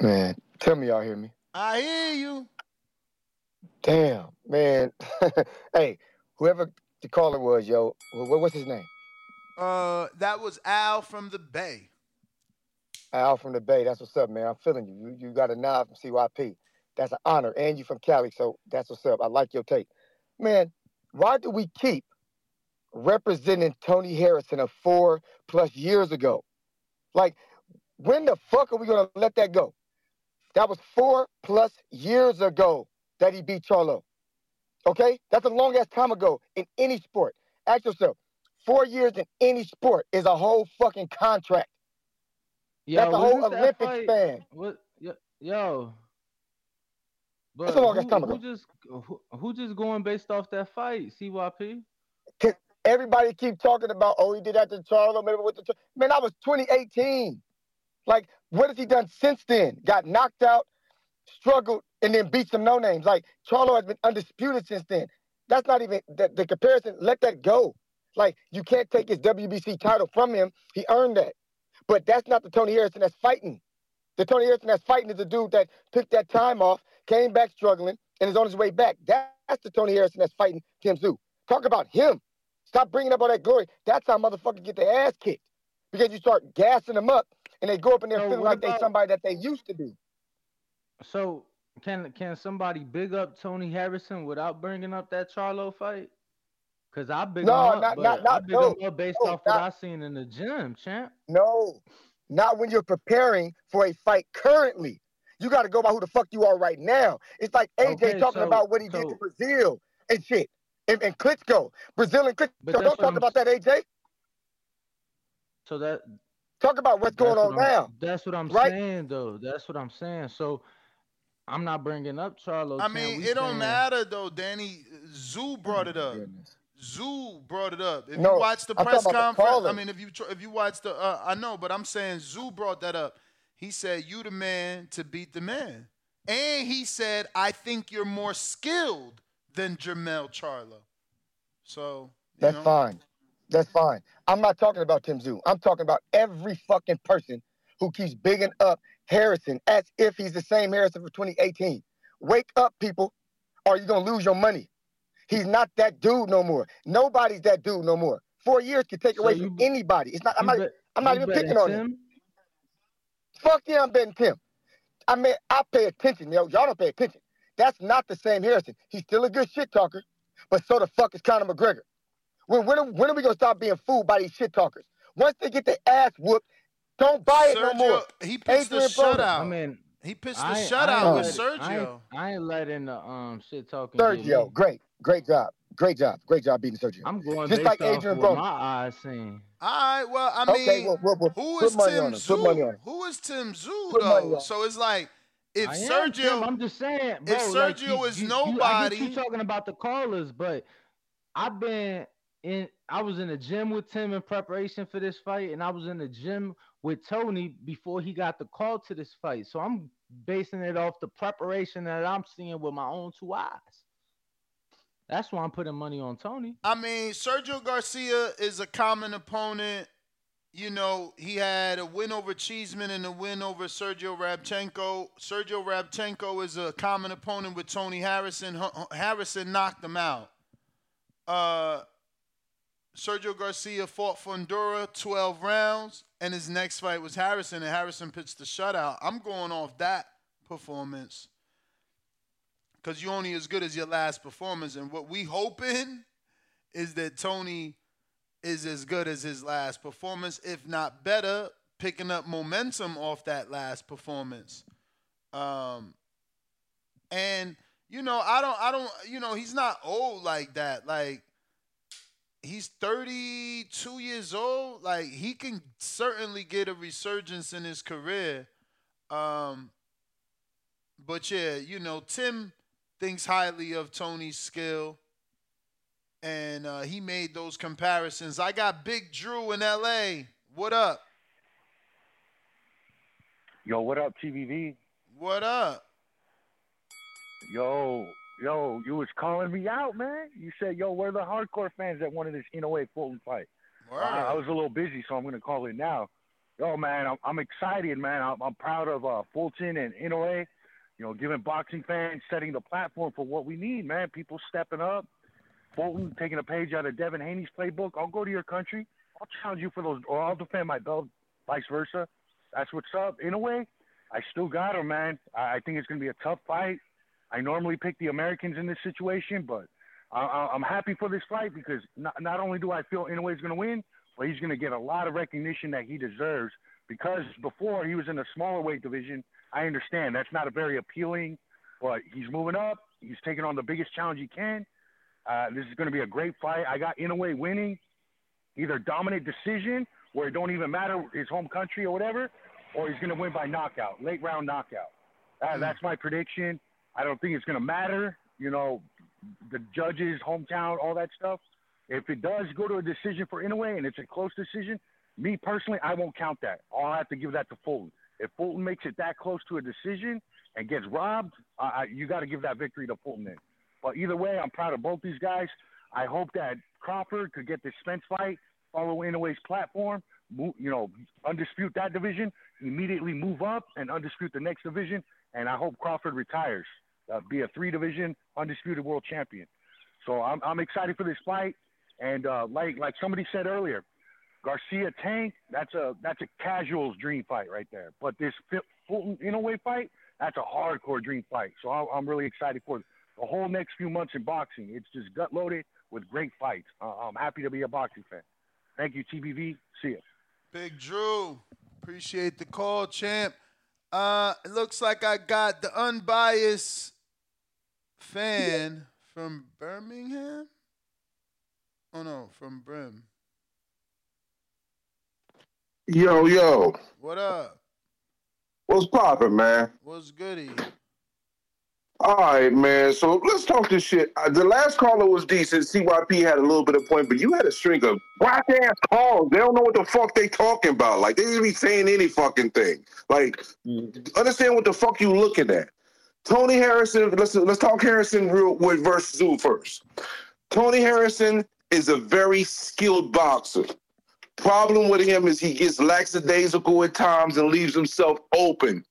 Man, tell me y'all hear me. I hear you. Damn, man. hey, whoever the caller was, yo, what, what's his name? Uh, that was Al from the Bay. Al from the Bay. That's what's up, man. I'm feeling you. You, you got a nod from CYP. That's an honor. And you from Cali, so that's what's up. I like your take. Man, why do we keep representing Tony Harrison of four plus years ago? Like, when the fuck are we gonna let that go? That was four plus years ago that he beat Charlo. Okay? That's a long ass time ago in any sport. Ask yourself, four years in any sport is a whole fucking contract. Yo, That's a whole Olympic fight- span. What? Yo, yo. But That's a long ass who, time who just who, who just going based off that fight? CYP. everybody keep talking about, oh, he did that to Charlo, remember with the man, I was 2018. Like, what has he done since then? Got knocked out, struggled, and then beat some no names. Like Charlo has been undisputed since then. That's not even the, the comparison. Let that go. Like, you can't take his WBC title from him. He earned that. But that's not the Tony Harrison that's fighting. The Tony Harrison that's fighting is the dude that took that time off, came back struggling, and is on his way back. That's the Tony Harrison that's fighting Tim Tszyu. Talk about him. Stop bringing up all that glory. That's how motherfuckers get their ass kicked. Because you start gassing them up, and they go up in there So feeling like they somebody that they used to be. So can can somebody big up Tony Harrison without bringing up that Charlo fight? Cause I big No, him up, not- but not- I not- big no, him up based no, off what not- I seen in the gym, champ. No, not when you're preparing for a fight currently. You got to go by who the fuck you are right now. It's like AJ Okay, talking so- about what he did to Brazil and shit. And, and Klitschko. Brazil and Klitschko. Don't talk I'm- about that, AJ. So that Talk about what's going on what now. That's what I'm right? saying, though. That's what I'm saying. So I'm not bringing up Charlo. I mean, We it don't saying- matter though, Danny. Tszyu brought it up. Tszyu brought it up. If No, you watch the I'm press talking about the conference, I mean, if you tr- if you watch the, uh, I know, but I'm saying Tszyu brought that up. He said, "You the man to beat the man," and he said, "I think you're more skilled than Jermell Charlo." So you That's know, fine. That's fine. I'm not talking about Tim Tszyu. I'm talking about every fucking person who keeps bigging up Harrison as if he's the same Harrison for 2018. Wake up, people, or you're gonna lose your money. He's not that dude no more. Nobody's that dude no more. Four years can take So away you- from anybody. It's not. I'm not. bet- I'm not even picking on him. Fuck yeah, I'm betting Tim. I mean, I pay attention, yo. Y'all don't pay attention. That's not the same Harrison. He's still a good shit talker, but so the fuck is Conor McGregor. When when are, when are we gonna stop being fooled by these shit talkers? Once they get their ass whooped, don't buy it no more. he pitched the Adrian Broner. shutout. I mean, he pitched the I ain't- shutout I ain't with let- I ain't, Sergio. I ain't letting the um shit talking. get Sergio, me. great, great job, great job, great job beating Sergio. I'm going Just like Adrian what Broner. my eyes seen. All right, well, I mean, Okay, well, well, well, who put is money Tim on Tszyu? put money on him. Who is Tim Tszyu Put money on though? So it's like if I Sergio, Tim, I'm just saying, bro. if like, Sergio you- is you- you- I nobody, get you talking about the callers, but I've been in. I was in the gym with Tim in preparation for this fight, and I was in the gym with Tony before he got the call to this fight. So I'm basing it off the preparation that I'm seeing with my own two eyes. That's why I'm putting money on Tony. I mean, Sergio Garcia is a common opponent. You know, he had a win over Cheeseman and a win over Sergio Rabchenko. Sergio Rabchenko is a common opponent with Tony Harrison. Harrison knocked him out. Uh, Sergio Garcia fought Fundora 12 rounds, and his next fight was Harrison, and Harrison pitched the shutout. I'm going off that performance because you're only as good as your last performance. And what we hoping is that Tony is as good as his last performance, if not better, picking up momentum off that last performance. Um, and you know, I don't, I don't, you know, he's not old like that. Like he's 32 years old. Like he can certainly get a resurgence in his career. Um, but yeah, you know, Tim thinks highly of Tony's skill, and uh, he made those comparisons. I got Big Drew in L.A. What up? Yo, what up, TBV? What up? Yo, yo, you was calling me out, man. You said, yo, where the hardcore fans that wanted this Inoue Fulton fight? Uh, I was a little busy, so I'm gonna call it now. Yo, man, I'm, I'm excited, man. I'm, I'm proud of uh, Fulton and Inoue. You know, giving boxing fans setting the platform for what we need, man. People stepping up. Fulton taking a page out of Devin Haney's playbook. I'll go to your country. I'll challenge you for those, or I'll defend my belt. Vice versa. That's what's up. In a way, I still got him, man. I, I think it's gonna be a tough fight. I normally pick the Americans in this situation, but I, I, I'm happy for this fight because not, not only do I feel Inoue's going to win, but he's going to get a lot of recognition that he deserves because before he was in a smaller weight division. I understand that's not a very appealing, but he's moving up. He's taking on the biggest challenge he can. Uh, this is going to be a great fight. I got Inoue winning, either dominant decision where it don't even matter his home country or whatever, or he's going to win by knockout, late round knockout. Uh, That's my prediction. I don't think it's going to matter, you know, the judges, hometown, all that stuff. If it does go to a decision for Inoue and it's a close decision, me personally, I won't count that. I'll have to give that to Fulton. If Fulton makes it that close to a decision and gets robbed, uh, I- you got to give that victory to Fulton. Then. But either way, I'm proud of both these guys. I hope that Crawford could get this Spence fight, follow Inoue's platform, move, you know, undispute that division, immediately move up and undispute the next division. And I hope Crawford retires, uh, be a three division undisputed world champion. So I'm, I'm excited for this fight. And uh, like like somebody said earlier, Garcia Tank, that's a that's a casual's dream fight right there. But this Fulton Inoue fight, that's a hardcore dream fight. So I- I'm really excited for the whole next few months in boxing. It's just gut loaded with great fights. Uh, I'm happy to be a boxing fan. Thank you, TBV. See you. Big Drew, appreciate the call, champ. Uh, it looks like I got the unbiased fan from Birmingham. Oh no, from Brim. Yo, yo, What up? what's poppin', man? What's goody? All right, man. So let's talk this shit. Uh, the last caller was decent. CYP had a little bit of point, but you had a string of whack ass calls. They don't know what the fuck they talking about. Like they just be saying any fucking thing. Like understand what the fuck you looking at. Tony Harrison. Let's let's talk Harrison real with versus Tszyu first. Tony Harrison is a very skilled boxer. Problem with him is he gets lackadaisical at times and leaves himself open.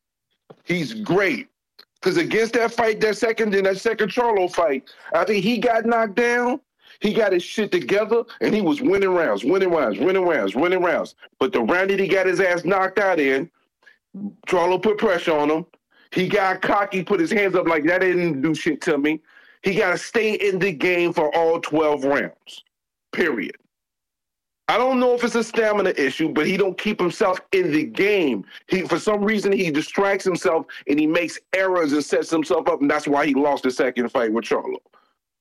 He's great. Because against that fight, that second in that second Charlo fight, I think he got knocked down. He got his shit together and he was winning rounds, winning rounds, winning rounds, winning rounds. But the round that he got his ass knocked out in, Charlo put pressure on him. He got cocky, put his hands up like that didn't do shit to me. He got to stay in the game for all 12 rounds, period. I don't know if it's a stamina issue, but he don't keep himself in the game. He, for some reason, he distracts himself and he makes errors and sets himself up, and that's why he lost the second fight with Charlo.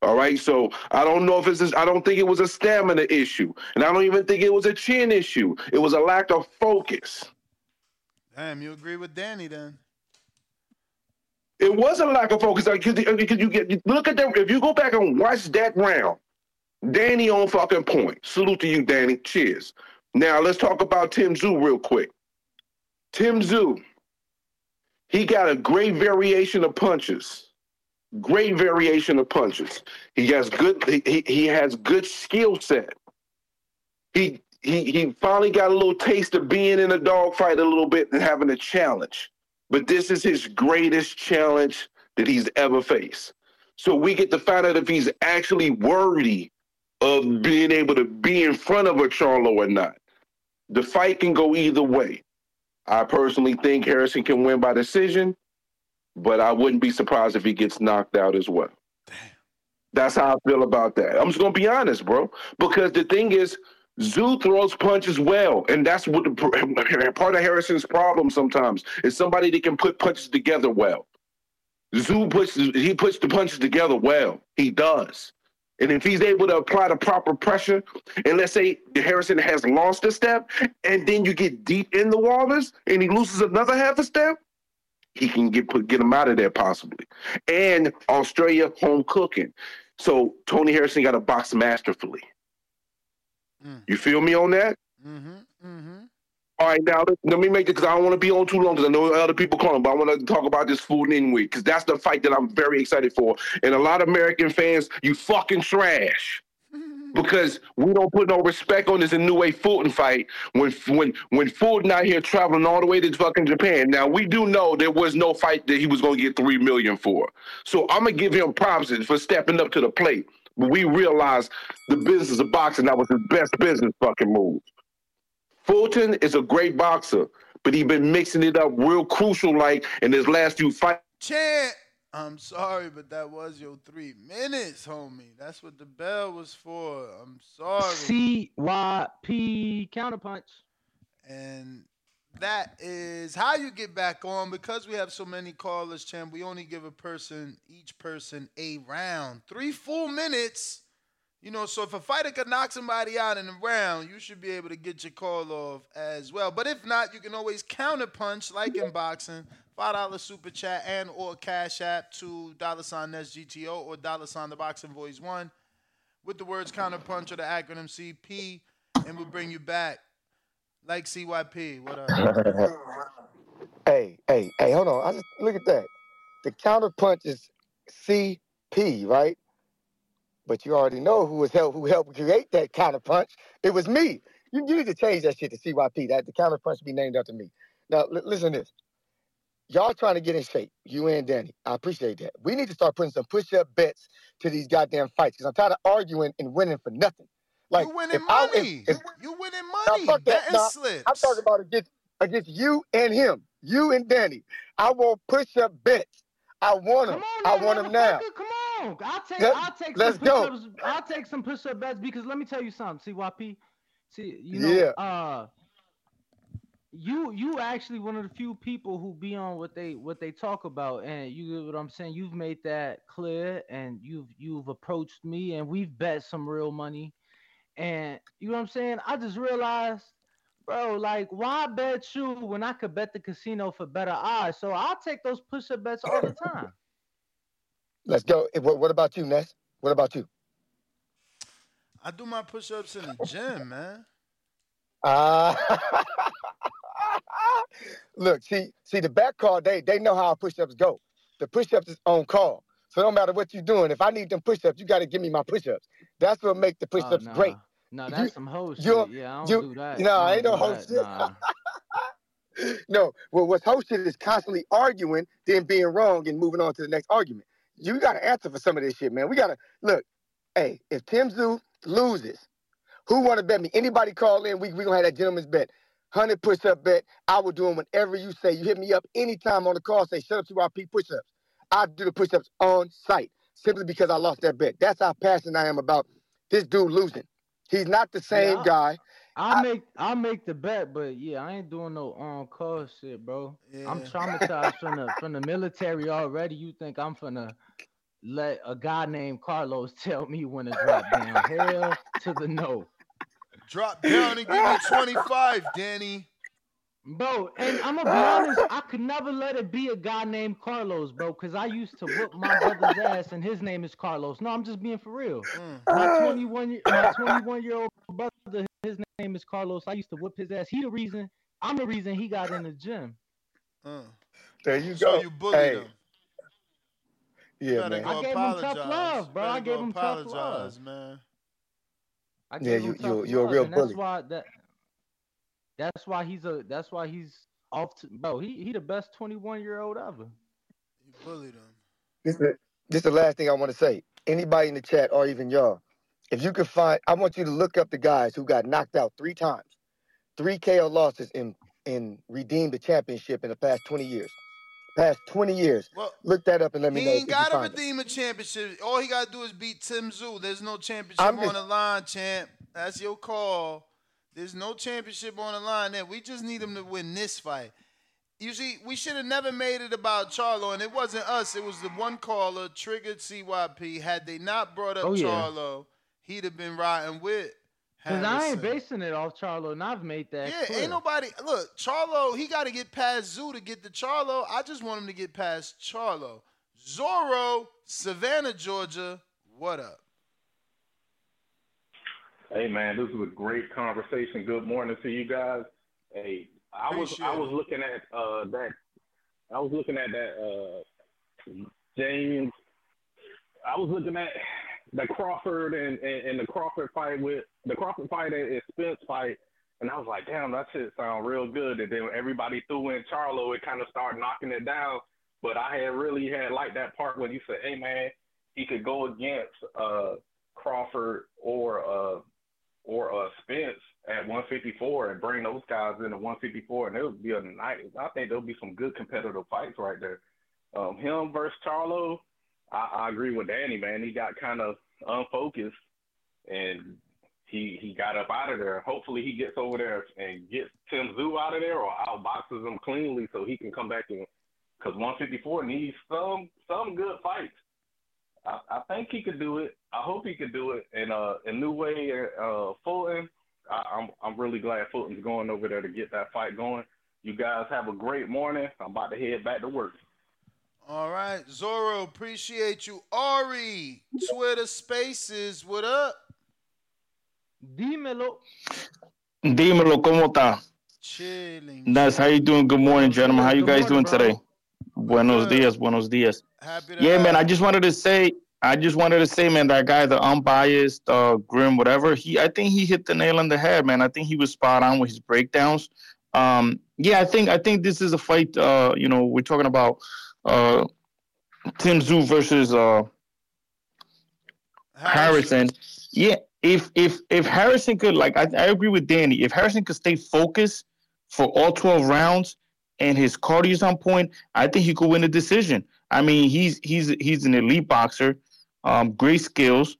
All right, so I don't know if it's. I don't think it was a stamina issue, and I don't even think it was a chin issue. It was a lack of focus. Damn, you agree with Danny then? It wasn't a lack of focus. Like, because you get look at that. If you go back and watch that round, Danny on fucking point. Salute to you, Danny. Cheers. Now let's talk about Tim Tszyu real quick. Tim Tszyu, he got a great variation of punches. Great variation of punches. He has good. He, he has good skill set. He he he finally got a little taste of being in a dogfight a little bit and having a challenge. But this is his greatest challenge that he's ever faced. So we get to find out if he's actually worthy of being able to be in front of a Charlo or not. The fight can go either way. I personally think Harrison can win by decision, but I wouldn't be surprised if he gets knocked out as well. Damn. That's how I feel about that. I'm just gonna be honest, bro. Because the thing is, Tszyu throws punches well, and that's what the, part of Harrison's problem sometimes is somebody that can put punches together well. Tszyu puts he puts the punches together well. He does. And if he's able to apply the proper pressure, and let's say Harrison has lost a step, and then you get deep in the waters and he loses another half a step, he can get put get him out of there possibly. And Australia home cooking. So Tony Harrison got to box masterfully. You feel me on that? Mm-hmm. Mm-hmm. All right, now let, let me make it because I don't want to be on too long because I know other people calling, but I want to talk about this food anyway because that's the fight that I'm very excited for. And a lot of American fans, you fucking trash. Because we don't put no respect on this Inoue Fulton fight when when when Fulton out here traveling all the way to fucking Japan. Now we do know there was no fight that he was gonna get three million for. So I'm gonna give him props for stepping up to the plate. But we realized the business of boxing that was his best business fucking move. Fulton is a great boxer, but he been mixing it up real crucial like in his last few fights. Chant, I'm sorry, but that was your three minutes, homie. That's what the bell was for. I'm sorry. C Y P counterpunch. And that is how you get back on because we have so many callers, champ. We only give a person, each person, a round. Three full minutes. You know, so if a fighter could knock somebody out in a round, you should be able to get your call off as well. But if not, you can always counterpunch like in boxing. Five dollar super chat and or cash app to dollar sign SGTO or dollar sign the boxing voice one with the words counterpunch or the acronym CP, and we'll bring you back. Like CYP. What up? Hey, hey, hey, hold on. I just look at that. The counterpunch is CP, right? But you already know who was help who helped create that counterpunch. It was me. You, you need to change that shit to CYP. That the counterpunch should be named after me. Now li- listen to this. Y'all trying to get in shape, you and Danny. I appreciate that. We need to start putting some push-up bets to these goddamn fights because I'm tired of arguing and winning for nothing. Like you winning if I, money. if, if, you winning now, money. fuck that. Betting Nah, slips. I'm talking about against against you and him, you and Danny. I want push-up bets. I want them. I want them now. Come on, I'll take Let- I'll take let's some go. push-ups. I'll take some push-up bets because let me tell you something, CYP. See, you know, Yeah. uh you you actually one of the few people who be on what they what they talk about and you get what I'm saying you've made that clear and you've you've approached me and we've bet some real money and you know what I'm saying I just realized bro like why bet you when I could bet the casino for better odds so I'll take those push-up bets all the time Let's go. What, what about you, Ness? What about you? I do my push-ups in the gym, man. Uh, look, see, see the back call, they they know how push-ups go. The push-ups is on call. So no matter what you're doing, if I need them push-ups, you gotta give me my push-ups. That's what make the push-ups nah. great. No You- that's some hoe shit yeah I don't you- do that No, I ain't no hoe shit. nah. no, well, what's shit is constantly arguing, then being wrong and moving on to the next argument. You gotta answer for some of this shit, man. We gotta look. Hey, if Tim Tszyu loses, who wanna bet me? Anybody call in? We we gonna have that gentleman's bet. Hundred push up bet. I will do them whenever you say. You hit me up anytime on the call. Say shut up to RP push ups. I do the push ups on site simply because I lost that bet. That's how passionate I am about this dude losing. He's not the same I- guy. I'll make I'll make the bet, but yeah, I ain't doing no on call shit, bro. I'm traumatized from the from the military already. You think I'm finna let a guy named Carlos tell me when to drop down? Hell to the no. Drop down and give me 25, Danny. Bro, and I'm gonna be honest, I could never let it be a guy named Carlos, bro, because I used to whoop my brother's ass, and his name is Carlos. No, I'm just being for real. Mm. My 21 year, my 21 year old brother, his name is Carlos. I used to whoop his ass. He the reason. I'm the reason he got in the gym. Mm. There you So go. you bullied hey. him. Yeah, man. go I gave him tough love, bro. I gave him tough love. man. I Yeah, you- him tough you're- you're a real and that's why that. That's why he's a. That's why he's off. To, bro, he he the best 21 year old ever. You bullied him. This is this is the last thing I want to say. Anybody in the chat or even y'all, if you could find, I want you to look up the guys who got knocked out three times, three KO losses, and and redeemed the championship in the past 20 years. Past 20 years. Well, look that up and let me He know if ain't got to find it. redeem a championship. All he got to do is beat Tim Tszyu. There's no championship I'm on just- the line, champ. That's your call. There's no championship on the line there. We just need him to win this fight. You see, we should have never made it about Charlo, and it wasn't us. It was the one caller, triggered CYP. Had they not brought up Oh, yeah. Charlo, he'd have been riding with Cause I ain't basing it off Charlo, and I've made that Yeah, clear. ain't nobody. Look, Charlo, he got to get past Tszyu to get to Charlo. I just want him to get past Charlo. Zorro, Savannah, Georgia. What up? Hey man, this was a great conversation. Good morning to you guys. Hey, I was Appreciate I was looking at uh that I was looking at that uh James I was looking at the Crawford and, and, and the Crawford fight with the Crawford fight and, Spence fight and I was like, damn, that shit sound real good. And then everybody threw in Charlo, it kind of started knocking it down. But I had really had liked that part when you said, hey man, he could go against uh Crawford or uh or uh Spence at 154 and bring those guys into 154 and it would be a night. I think there'll be some good competitive fights right there. Um him versus Charlo, I, I agree with Danny, man. He got kind of unfocused and he he got up out of there. Hopefully he gets over there and gets Tim Tszyu out of there or outboxes him cleanly so he can come back and because 154 needs some some good fights. I, I think he could do it. I hope he could do it. in uh, in Inoue, uh, Fulton, I, I'm I'm really glad Fulton's going over there to get that fight going. You guys have a great morning. I'm about to head back to work. All right, Zorro, appreciate you. Ari, Twitter Spaces, what up? Dímelo. Dímelo, ¿cómo está? Chilling. That's how you doing? Good morning, gentlemen. How you Good guys doing bro. today? Buenos dias, buenos dias. Happy to Yeah, have man. I just wanted to say, I just wanted to say, man, that guy, the unbiased, uh, grim, whatever. He, I think he hit the nail on the head, man. I think he was spot on with his breakdowns. Um, yeah, I think, I think this is a fight. Uh, you know, we're talking about, uh, Tim Tszyu versus uh Harrison. Yeah, if if if Harrison could like I, I agree with Danny. If Harrison could stay focused for all 12 rounds and his cardio is on point, I think he could win a decision. I mean, he's he's he's an elite boxer, um, great skills,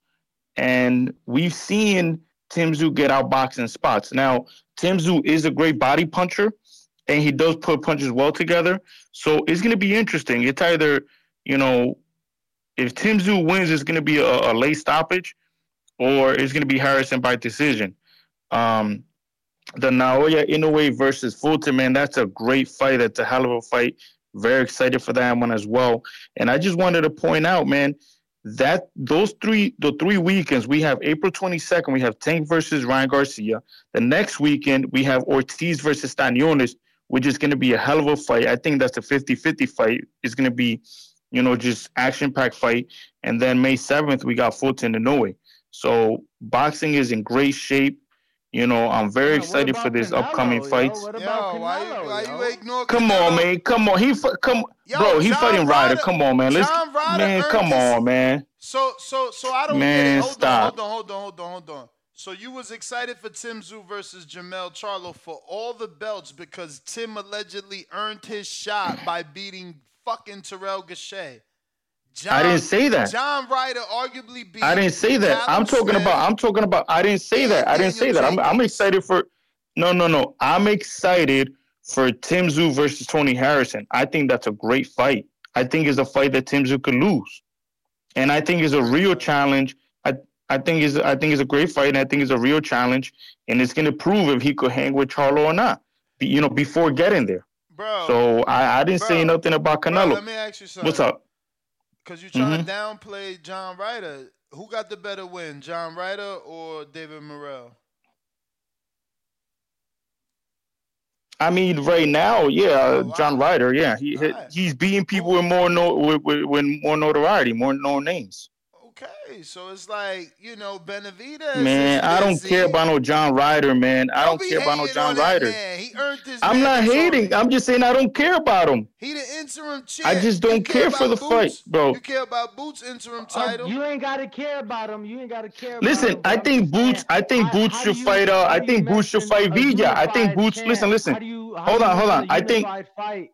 and we've seen Tim Tszyu get out boxing spots. Now, Tim Tszyu is a great body puncher, and he does put punches well together. So it's going to be interesting. It's either, you know, if Tim Tszyu wins, it's going to be a, a late stoppage, or it's going to be Harrison by decision. Um, the Naoya Inoue versus Fulton, man, that's a great fight. That's a hell of a fight. Very excited for that one as well. And I just wanted to point out, man, that those three the three weekends we have April 22nd, we have Tank versus Ryan Garcia. The next weekend we have Ortiz versus Stanionis, which is going to be a hell of a fight. I think that's a 50-50 fight. It's going to be, you know, just action-packed fight. And then May 7th we got Fulton and Inoue. So boxing is in great shape. You know, I'm very excited for this upcoming fight. Yo, why you, why Come on, man. Come on. He fi- come, Yo, bro. He John fighting Ryder. Ryder- Come on, man. Let's, John Ryder man. earned Come his- on, man. So so so I don't Man, get it. Hold stop. on, hold on, hold on, hold on, hold on. So you was excited for Tim Tszyu versus Jermell Charlo for all the belts because Tim allegedly earned his shot by beating fucking Terrell Gausha. John, I didn't say that. John Ryder arguably beat. I didn't say that. I'm talking Smith. about. I'm talking about. I didn't say that. I didn't say that. I'm. I'm excited for. No, no, no. I'm excited for Tim Tszyu versus Tony Harrison. I think that's a great fight. I think it's a fight that Tim Tszyu could lose, and I think it's a real challenge. I. I think is I think it's a great fight, and I think it's a real challenge, and it's going to prove if he could hang with Charlo or not. you know, before getting there. Bro. So I, I didn't say nothing about Bro, Canelo. let me ask you something. What's up? Because you're trying Mhm. to downplay John Ryder. Who got the better win, John Ryder or David Morrell? I mean, right now, yeah, Oh, John Ryder, yeah, he he- he's beating people with more no with, with, with more notoriety, more known names. Okay, so it's like you know Benavidez. Man, I don't care about no John Ryder, man. I don't be care about no John Ryder. man. He earned his. I'm not hating. I'm just saying I don't care about him. He the interim champ. I just don't care for about the fight, bro. You care about Boots interim Oh, title? you ain't gotta care about him. You ain't gotta care. about Listen, him, I think Boots. I think how- Boots should fight. Uh, I think Boots should fight a Villa. I think Boots. champ? Listen, listen. How do you, how hold on, hold on. I think unified fight,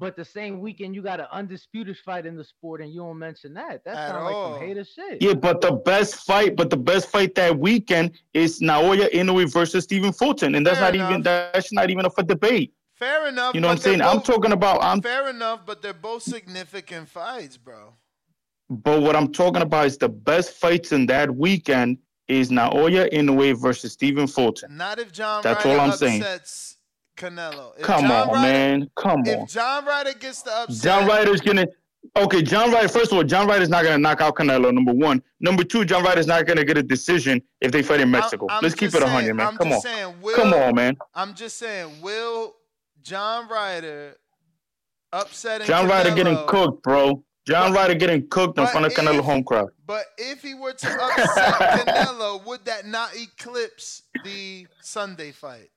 but the same weekend you got an undisputed fight in the sport, and you don't mention that. That At sounds like all. some hater shit. Yeah, but the best fight, but the best fight that weekend is Naoya Inoue versus Stephen Fulton, and that's Fair not even that's not even up for debate. Fair enough. You know what I'm but they're saying? I'm talking about I'm Fair enough, but they're both significant fights, bro. but what I'm talking about is the best fights in that weekend is Naoya Inoue versus Stephen Fulton. Not if John That's Ryder all I'm saying. Canelo. If Come John on, Ryder, man. Come on. If John Ryder gets the upset, John Ryder's gonna okay. John Ryder. First of all, John Ryder's not gonna knock out Canelo. Number one. Number two, John Ryder's not gonna get a decision if they fight in Mexico. I'm Let's keep it hundred, man. I'm Come on. saying, will, Come on, man. I'm just saying, will John Ryder upsetting John Ryder getting cooked, bro. John Ryder getting cooked in front of Canelo if- home crowd. But if he were to upset Canelo, would that not eclipse the Sunday fight?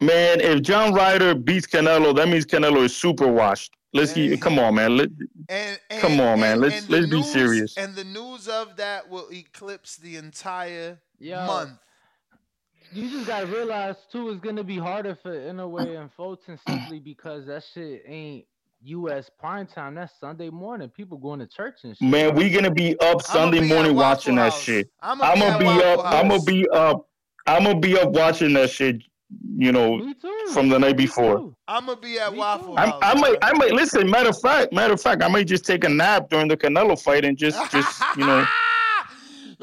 Man, if John Ryder beats Canelo, that means Canelo is super washed. Let's keep, come on, man. Let, And, and come on, man. Let's let's be serious. And the news of that will eclipse the entire Yo, month. You just gotta realize too, it's gonna be harder for Inoue and Fulton simply because that shit ain't U.S. prime time. That's Sunday morning. People going to church and shit. Man, we gonna be up Sunday be morning Waffle watching that shit. I'ma be be up. I'm gonna be up. I'm gonna be up watching that shit. You know, from the night before. I'm gonna be at Waffle I'm, House. I might, I might listen. Matter of fact, matter of fact, I might just take a nap during the Canelo fight and just, just you know.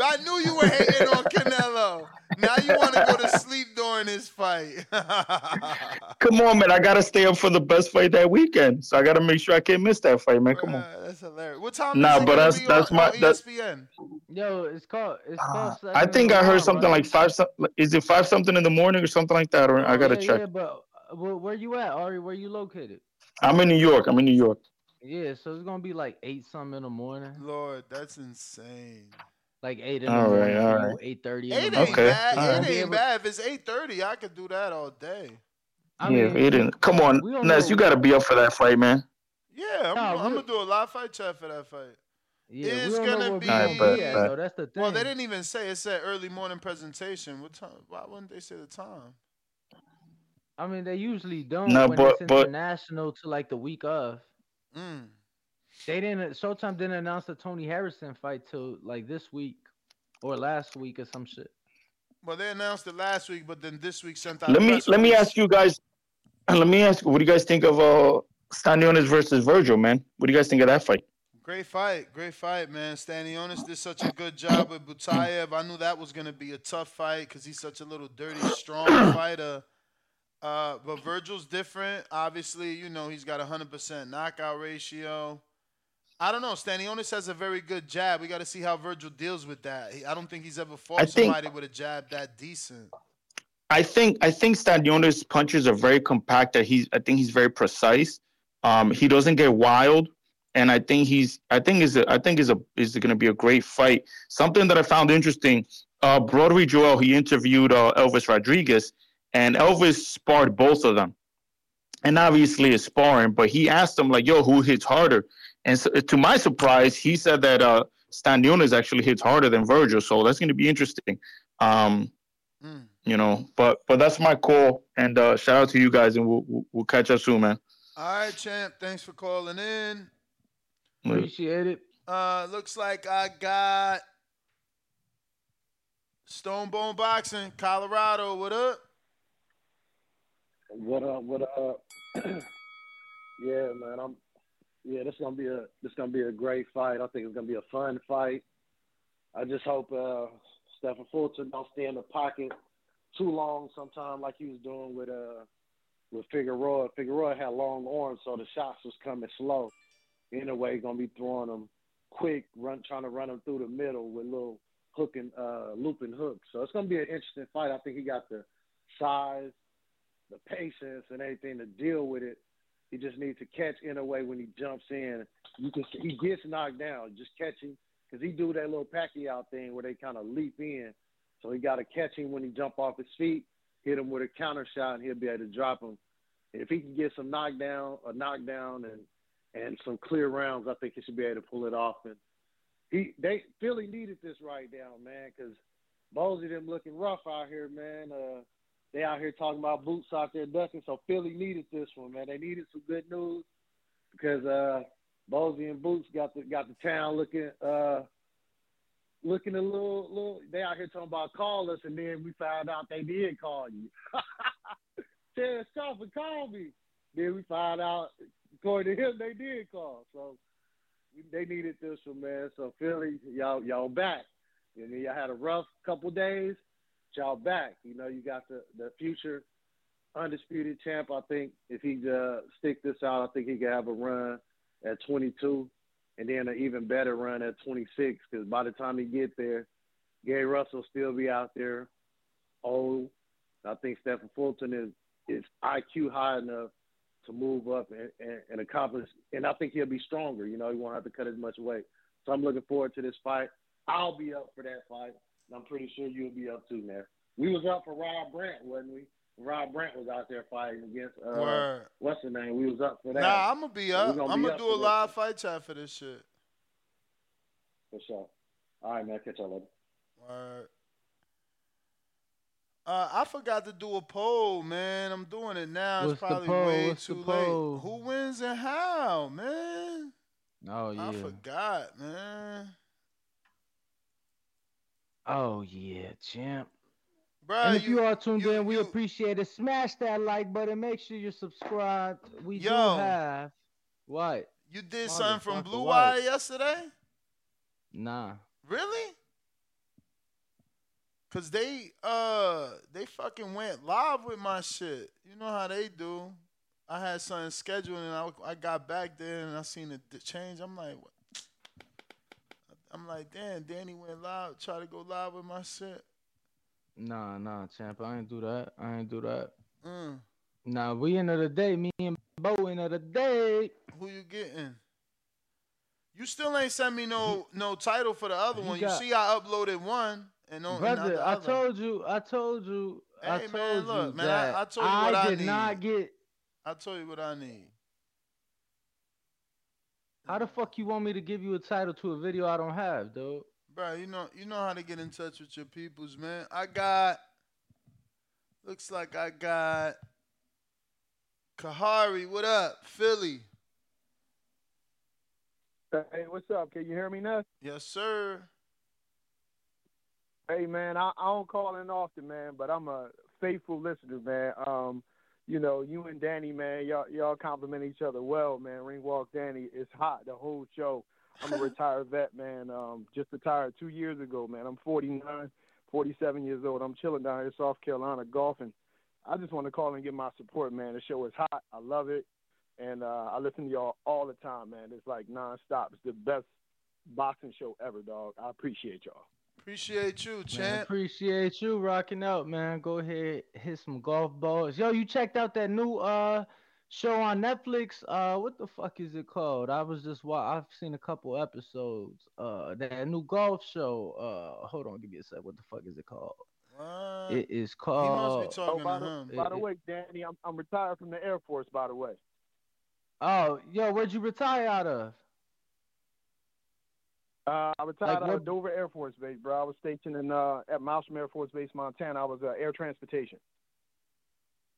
I knew you were hating on Canelo. Now you want to go to sleep during this fight. Come on, man. I gotta stay up for the best fight that weekend, so I gotta make sure I can't miss that fight, man. Come on. That's hilarious. What time Nah, is but that's that's on, my on that's. ESPN? Yo, it's called. It's called. I Seven think I heard Wild, something right? like five. Is it five something in the morning or something like that? Or I gotta Oh, yeah, check. Yeah, but uh, where, where you at, Ari? Where you located? I'm in New York. I'm in New York. Yeah, so it's gonna be like eight something in the morning. Lord, that's insane. Like eight in All the right, morning. all you know, right. Eight thirty. Eight in the ain't morning. bad. So Eight you'll ain't bad. If it's eight thirty, I could do that all day. I yeah, mean, it didn't. Come on, we Ness. know- You gotta be up for that fight, man. Yeah, I'm, Nah, I'm gonna do a live fight chat for that fight. Yeah, it's we don't know gonna be. we gonna bet, be at, bet. though. That's the thing. Well, they didn't even say. It said early morning presentation. What time? Why wouldn't they say the time? I mean, they usually don't No, when but- it's but- international to like the week of. Mm. They didn't. Showtime didn't announce the Tony Harrison fight till like this week or last week or some shit. Well, they announced it last week, but then this week sent out. Let me press let me ask you guys. Let me ask you, what do you guys think of uh Stanionis versus Vergil, man? What do you guys think of that fight? Great fight, great fight, man. Stanionis did such a good job with Butayev. I knew that was gonna be a tough fight because he's such a little dirty, strong fighter. Uh, but Vergil's different. Obviously, you know he's got a hundred percent knockout ratio. I don't know. Stanionis has a very good jab. We got to see how Vergil deals with that. I don't think he's ever fought I think- somebody with a jab that decent. I think I think Stanionis punches are very compact. That he's I think he's very precise. Um, he doesn't get wild, and I think he's I think is I think is a is going to be a great fight. Something that I found interesting. Uh, Broadway Joel he interviewed uh, Elvis Rodriguez, and Elvis sparred both of them, and obviously it's sparring. But he asked him like, "Yo, who hits harder?" And so, to my surprise, he said that uh, Stanionis actually hits harder than Vergil. So that's going to be interesting. Um, you know, but but that's my call. And uh, shout out to you guys, and we'll we'll, we'll catch up soon, man. All right, champ. Thanks for calling in. Appreciate it. Uh, looks like I got Stone Bone Boxing, Colorado. What up? What up? What up? yeah, man. I'm. Yeah, this is gonna be a this gonna be a great fight. I think it's gonna be a fun fight. I just hope uh, Stephen Fulton don't stay in the pocket too long sometime like he was doing with uh with Figueroa. Figueroa had long arms, so the shots was coming slow. Anyway, gonna be throwing them quick, run trying to run them through the middle with little hooking uh looping hooks. So it's gonna be an interesting fight. I think he got the size, the patience and everything to deal with it. He just needs to catch in a way when he jumps in. You can he gets knocked down, just catch him because he do that little Pacquiao thing where they kind of leap in. So he got to catch him when he jump off his feet, hit him with a counter shot, and he'll be able to drop him. If he can get some knockdown, a knockdown, and and some clear rounds, I think he should be able to pull it off. And he they Philly needed this right now, man, because Bozy them looking rough out here, man. Uh, they out here talking about boots out there ducking, so Philly needed this one, man. They needed some good news because uh, Bozy and Boots got the got the town looking uh, looking a little little. They out here talking about call us, and then we found out they did call you. Terrence Crawford called me. Then we found out, according to him, they did call. So they needed this one, man. So Philly, y'all y'all back. And then y'all had a rough couple days. Y'all back. You know, you got the the future undisputed champ. I think if he uh, stick this out, I think he could have a run at 22, and then an even better run at 26. Because by the time he get there, Gary Russell still be out there, old. I think Stephen Fulton is is IQ high enough to move up and, and, and accomplish. And I think he'll be stronger. You know, he won't have to cut as much weight. So I'm looking forward to this fight. I'll be up for that fight. And I'm pretty sure you'll be up too, man. We was up for Rob Brant, wasn't we? Rob Brant was out there fighting against uh, Word. what's the name? We was up for that. Nah, I'm gonna be So up. we I'm be gonna up do a that. live fight chat for this shit. For sure. All right, man. Catch y'all later. Word. Uh, I forgot to do a poll, man. I'm doing it now. What's it's the probably poll? way What's the too poll? late. Who wins and how, man? Oh yeah. I forgot, man. Oh yeah, champ. Bruh, and if you, you- are tuned in, we appreciate it. Smash that like button. Make sure you're subscribed. We do have what? You did something from Blue? Wire yesterday? Nah. Really? Cause they uh they fucking went live with my shit. You know how they do. I had something scheduled and I, I got back there and I seen the, the change. I'm like, what? I'm like, damn, Danny went live, try to go live with my shit. Nah, nah, champ. I ain't do that. I ain't do that. Mm. Nah, we end of the day. Me and Bo end of the day. Who you getting? You still ain't sent me no no title for the other one. got- you see, I uploaded one and no, Brother, the I told you. I told you. I told man, look, you man, that I, I told you what I, did need. not get. I told you what I need. How the fuck you want me to give you a title to a video I don't have, dude? Bro, you know you know how to get in touch with your peoples, man. I got looks like I got Kahari, what up? Philly. Hey, what's up? Can you hear me now? Yes, sir. Hey, man, I, I don't call in often, man, but I'm a faithful listener, man. Um, you know, you and Danny, man, y'all y'all compliment each other well, man. Ring walk Danny it's hot the whole show. I'm a retired vet, man. Um, just retired two years ago, man. I'm 49, 47 years old. I'm chilling down here in South Carolina golfing. I just want to call and give my support, man. The show is hot. I love it. And uh, I listen to y'all all the time, man. It's like nonstop. It's the best boxing show ever, dog. I appreciate y'all. Appreciate you, Man, champ. appreciate you rocking out, man. Go ahead, hit some golf balls. Yo, you checked out that new uh show on Netflix? Uh, what the fuck is it called? I was just wa- I've seen a couple episodes. Uh, that new golf show. Uh, hold on, give me a sec. What the fuck is it called? What? It is called. He must oh, by the, him. by the it- way, Danny, I'm, I'm retired from the Air Force, by the way. Oh, yo, where'd you retire out of? Uh, I retired Like out of Dover Air Force Base, bro. I was stationed in uh, at Malmstrom Air Force Base, Montana. I was uh, air transportation.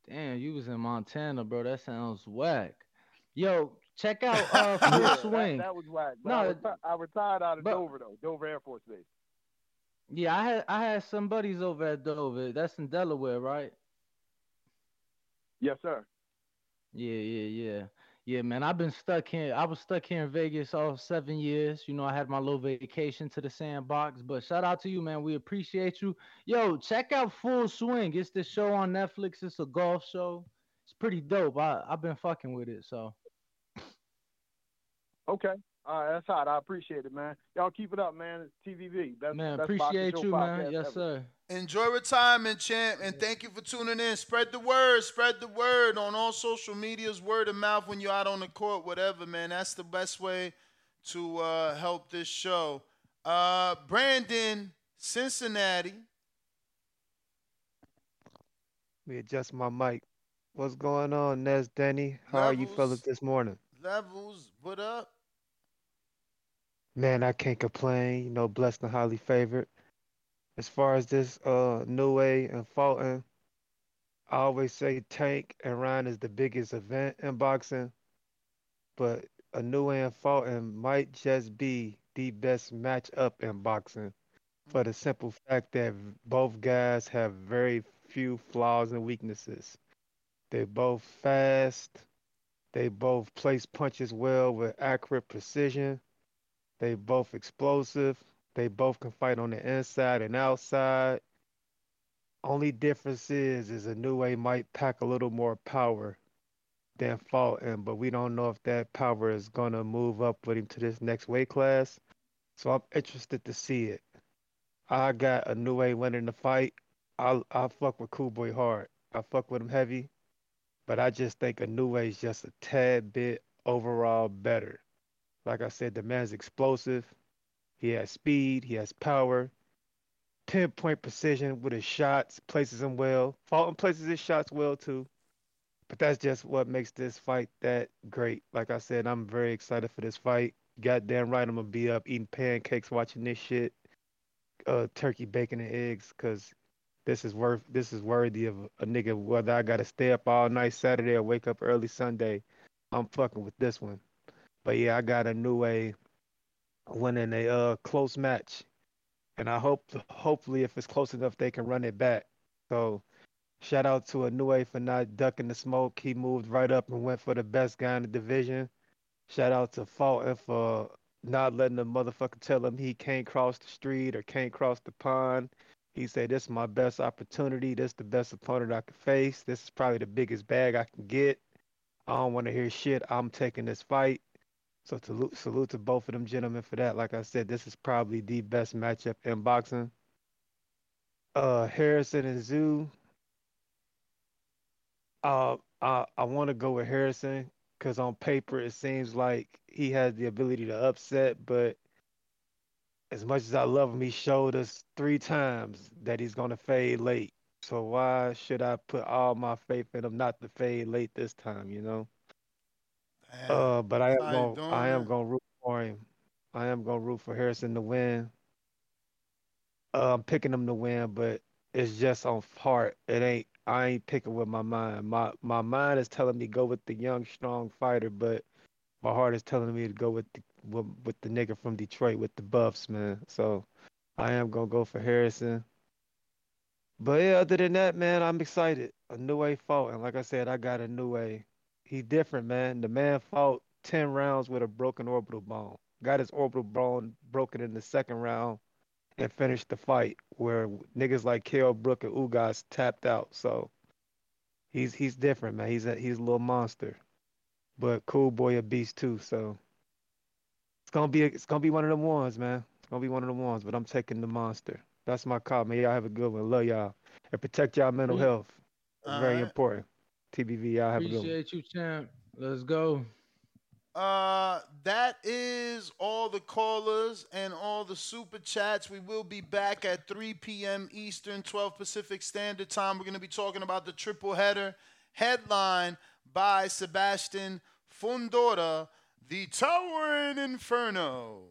Damn, you was in Montana, bro. That sounds whack. Yo, check out uh Full that- Swing. That, was whack. No, I, reti- I retired out of but- Dover though, Dover Air Force Base. Yeah, I had I had some buddies over at Dover. That's in Delaware, right? Yes, sir. Yeah, yeah, yeah. Yeah, man, I've been stuck here. I was stuck here in Vegas all seven years. You know, I had my little vacation to the sandbox. But shout out to you, man. We appreciate you. Yo, check out Full Swing. It's the show on Netflix. It's a golf show. It's pretty dope. I I've been fucking with it. So Okay. All right, that's hot. I appreciate it, man. Y'all keep it up, man. It's TBV. Best, man, best appreciate you, man. Yes, ever. sir. Enjoy retirement, champ, and thank you for tuning in. Spread the word, spread the word on all social medias, word of mouth when you're out on the court, whatever, man. That's the best way to uh, help this show. Uh, Brandon, Cincinnati. Let me adjust my mic. What's going on, Nes Denny? How are you Levels. fellas this morning? Levels, what up? Man, I can't complain. You know, blessed and highly favored. As far as this uh Inoue and Fulton, I always say Tank and Ryan is the biggest event in boxing, but a Inoue and Fulton might just be the best matchup in boxing for the simple fact that both guys have very few flaws and weaknesses. They both fast. They both place punches well with accurate precision. They both explosive. They both can fight on the inside and outside. Only difference is is a Inoue might pack a little more power than Fulton, but we don't know if that power is gonna move up with him to this next weight class. So I'm interested to see it. I got a Inoue winning the fight. I I fuck with Cool Boy hard. I fuck with him heavy, but I just think a Inoue is just a tad bit overall better. Like I said, the man's explosive. He has speed. He has power. Pinpoint precision with his shots. Places them well. Fulton places his shots well too. But that's just what makes this fight that great. Like I said, I'm very excited for this fight. Goddamn right, I'm gonna be up eating pancakes watching this shit. Uh, turkey, bacon, and eggs, cause this is worth. This is worthy of a nigga. Whether I gotta stay up all night Saturday or wake up early Sunday, I'm fucking with this one. But yeah, I got a Inoue winning a uh close match, and I hope hopefully if it's close enough they can run it back. So shout out to Inoue for not ducking the smoke. He moved right up and went for the best guy in the division. Shout out to Fulton for not letting the motherfucker tell him he can't cross the street or can't cross the pond. He said, "This is my best opportunity. This is the best opponent I could face. This is probably the biggest bag I can get. I don't want to hear shit. I'm taking this fight." So salute, salute to both of them gentlemen for that. Like I said, this is probably the best matchup in boxing. Uh, Harrison and Tszyu. Uh, I I want to go with Harrison because on paper it seems like he has the ability to upset, but as much as I love him, he showed us three times that he's gonna fade late. So why should I put all my faith in him not to fade late this time? You know. Uh, but I am going. I am going to root for him. I am going to root for Harrison to win. Uh, I'm picking him to win, but it's just on heart. It ain't. I ain't picking with my mind. My my mind is telling me go with the young, strong fighter, but my heart is telling me to go with the with, with the nigga from Detroit with the buffs, man. So I am gonna go for Harrison. But yeah, other than that, man, I'm excited. A Inoue fought, and like I said, I got a Inoue. He's different, man. The man fought ten rounds with a broken orbital bone. Got his orbital bone broken in the second round and finished the fight. Where niggas like Kell Brook and Ugas tapped out. So he's he's different, man. He's a he's a little monster, but cool boy a beast too. So it's gonna be it's gonna be one of them ones, man. It's gonna be one of them ones. But I'm taking the monster. That's my call, man. Y'all have a good one. Love y'all and protect y'all mental health. It's very Alright. important. TBV, y'all have a good one. Appreciate you, champ. Let's go. Uh, that is all the callers and all the super chats. We will be back at 3 p.m. Eastern, 12 Pacific Standard Time. We're going to be talking about the triple header headline by Sebastian Fundora, the Towering Inferno.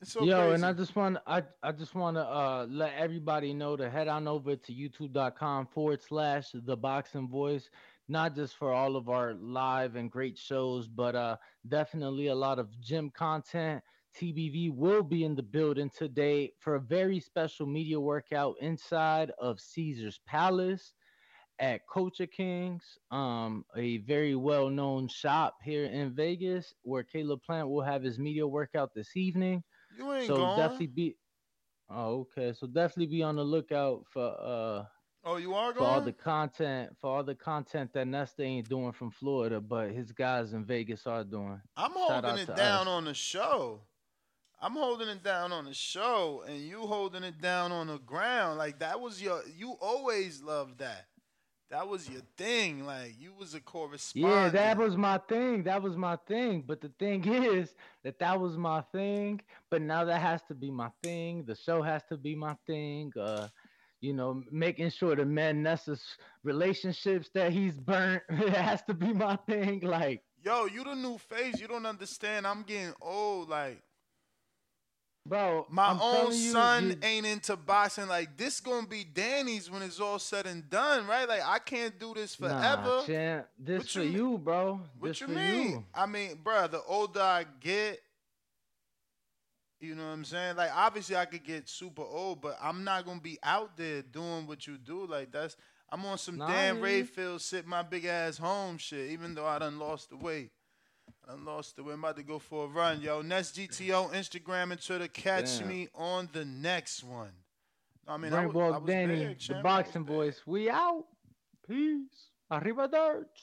It's so Yo, crazy. and I just want I I just want to uh let everybody know to head on over to youtube.com forward slash the boxing voice, not just for all of our live and great shows, but uh definitely a lot of gym content. TBV will be in the building today for a very special media workout inside of Caesar's Palace. at Culture Kings, um, a very well-known shop here in Vegas, where Caleb Plant will have his media workout this evening. You ain't so going. definitely be. Oh, okay. So definitely be on the lookout for uh Oh, you are for all the content for all the content that Nesta ain't doing from Florida, but his guys in Vegas are doing. I'm Shout holding it down us. on the show. I'm holding it down on the show, and you holding it down on the ground. Like that was your. You always loved that. That was your thing. Like you was a correspondent. Yeah, that was my thing. That was my thing. But the thing is that that was my thing. But now that has to be my thing. The show has to be my thing. Uh, you know, making sure the man Nessa's relationships that he's burnt it has to be my thing. Like, Yo, you the new face. You don't understand. I'm getting old. Like bro, my I'm own you, son you- ain't into boxing. Like this gonna be Danny's when it's all said and done, right? Like I can't do this forever. Nah, champ, this What for you you, bro. What This you for mean? you. I mean, bro, the older I get, you know what I'm saying? Like, obviously, I could get super old, but I'm not gonna be out there doing what you do. Like, that's I'm on some Nah, damn. Rayfield sit my big ass home shit. Even though I done lost the weight, I done lost the weight. I'm about to go for a run, yo. Next GTO, Instagram and Twitter. Catch Damn. me on the next one. I mean, I Brain was, I was Danny, big, the. I boxing boys. We out. Peace. Arriba, Dirts.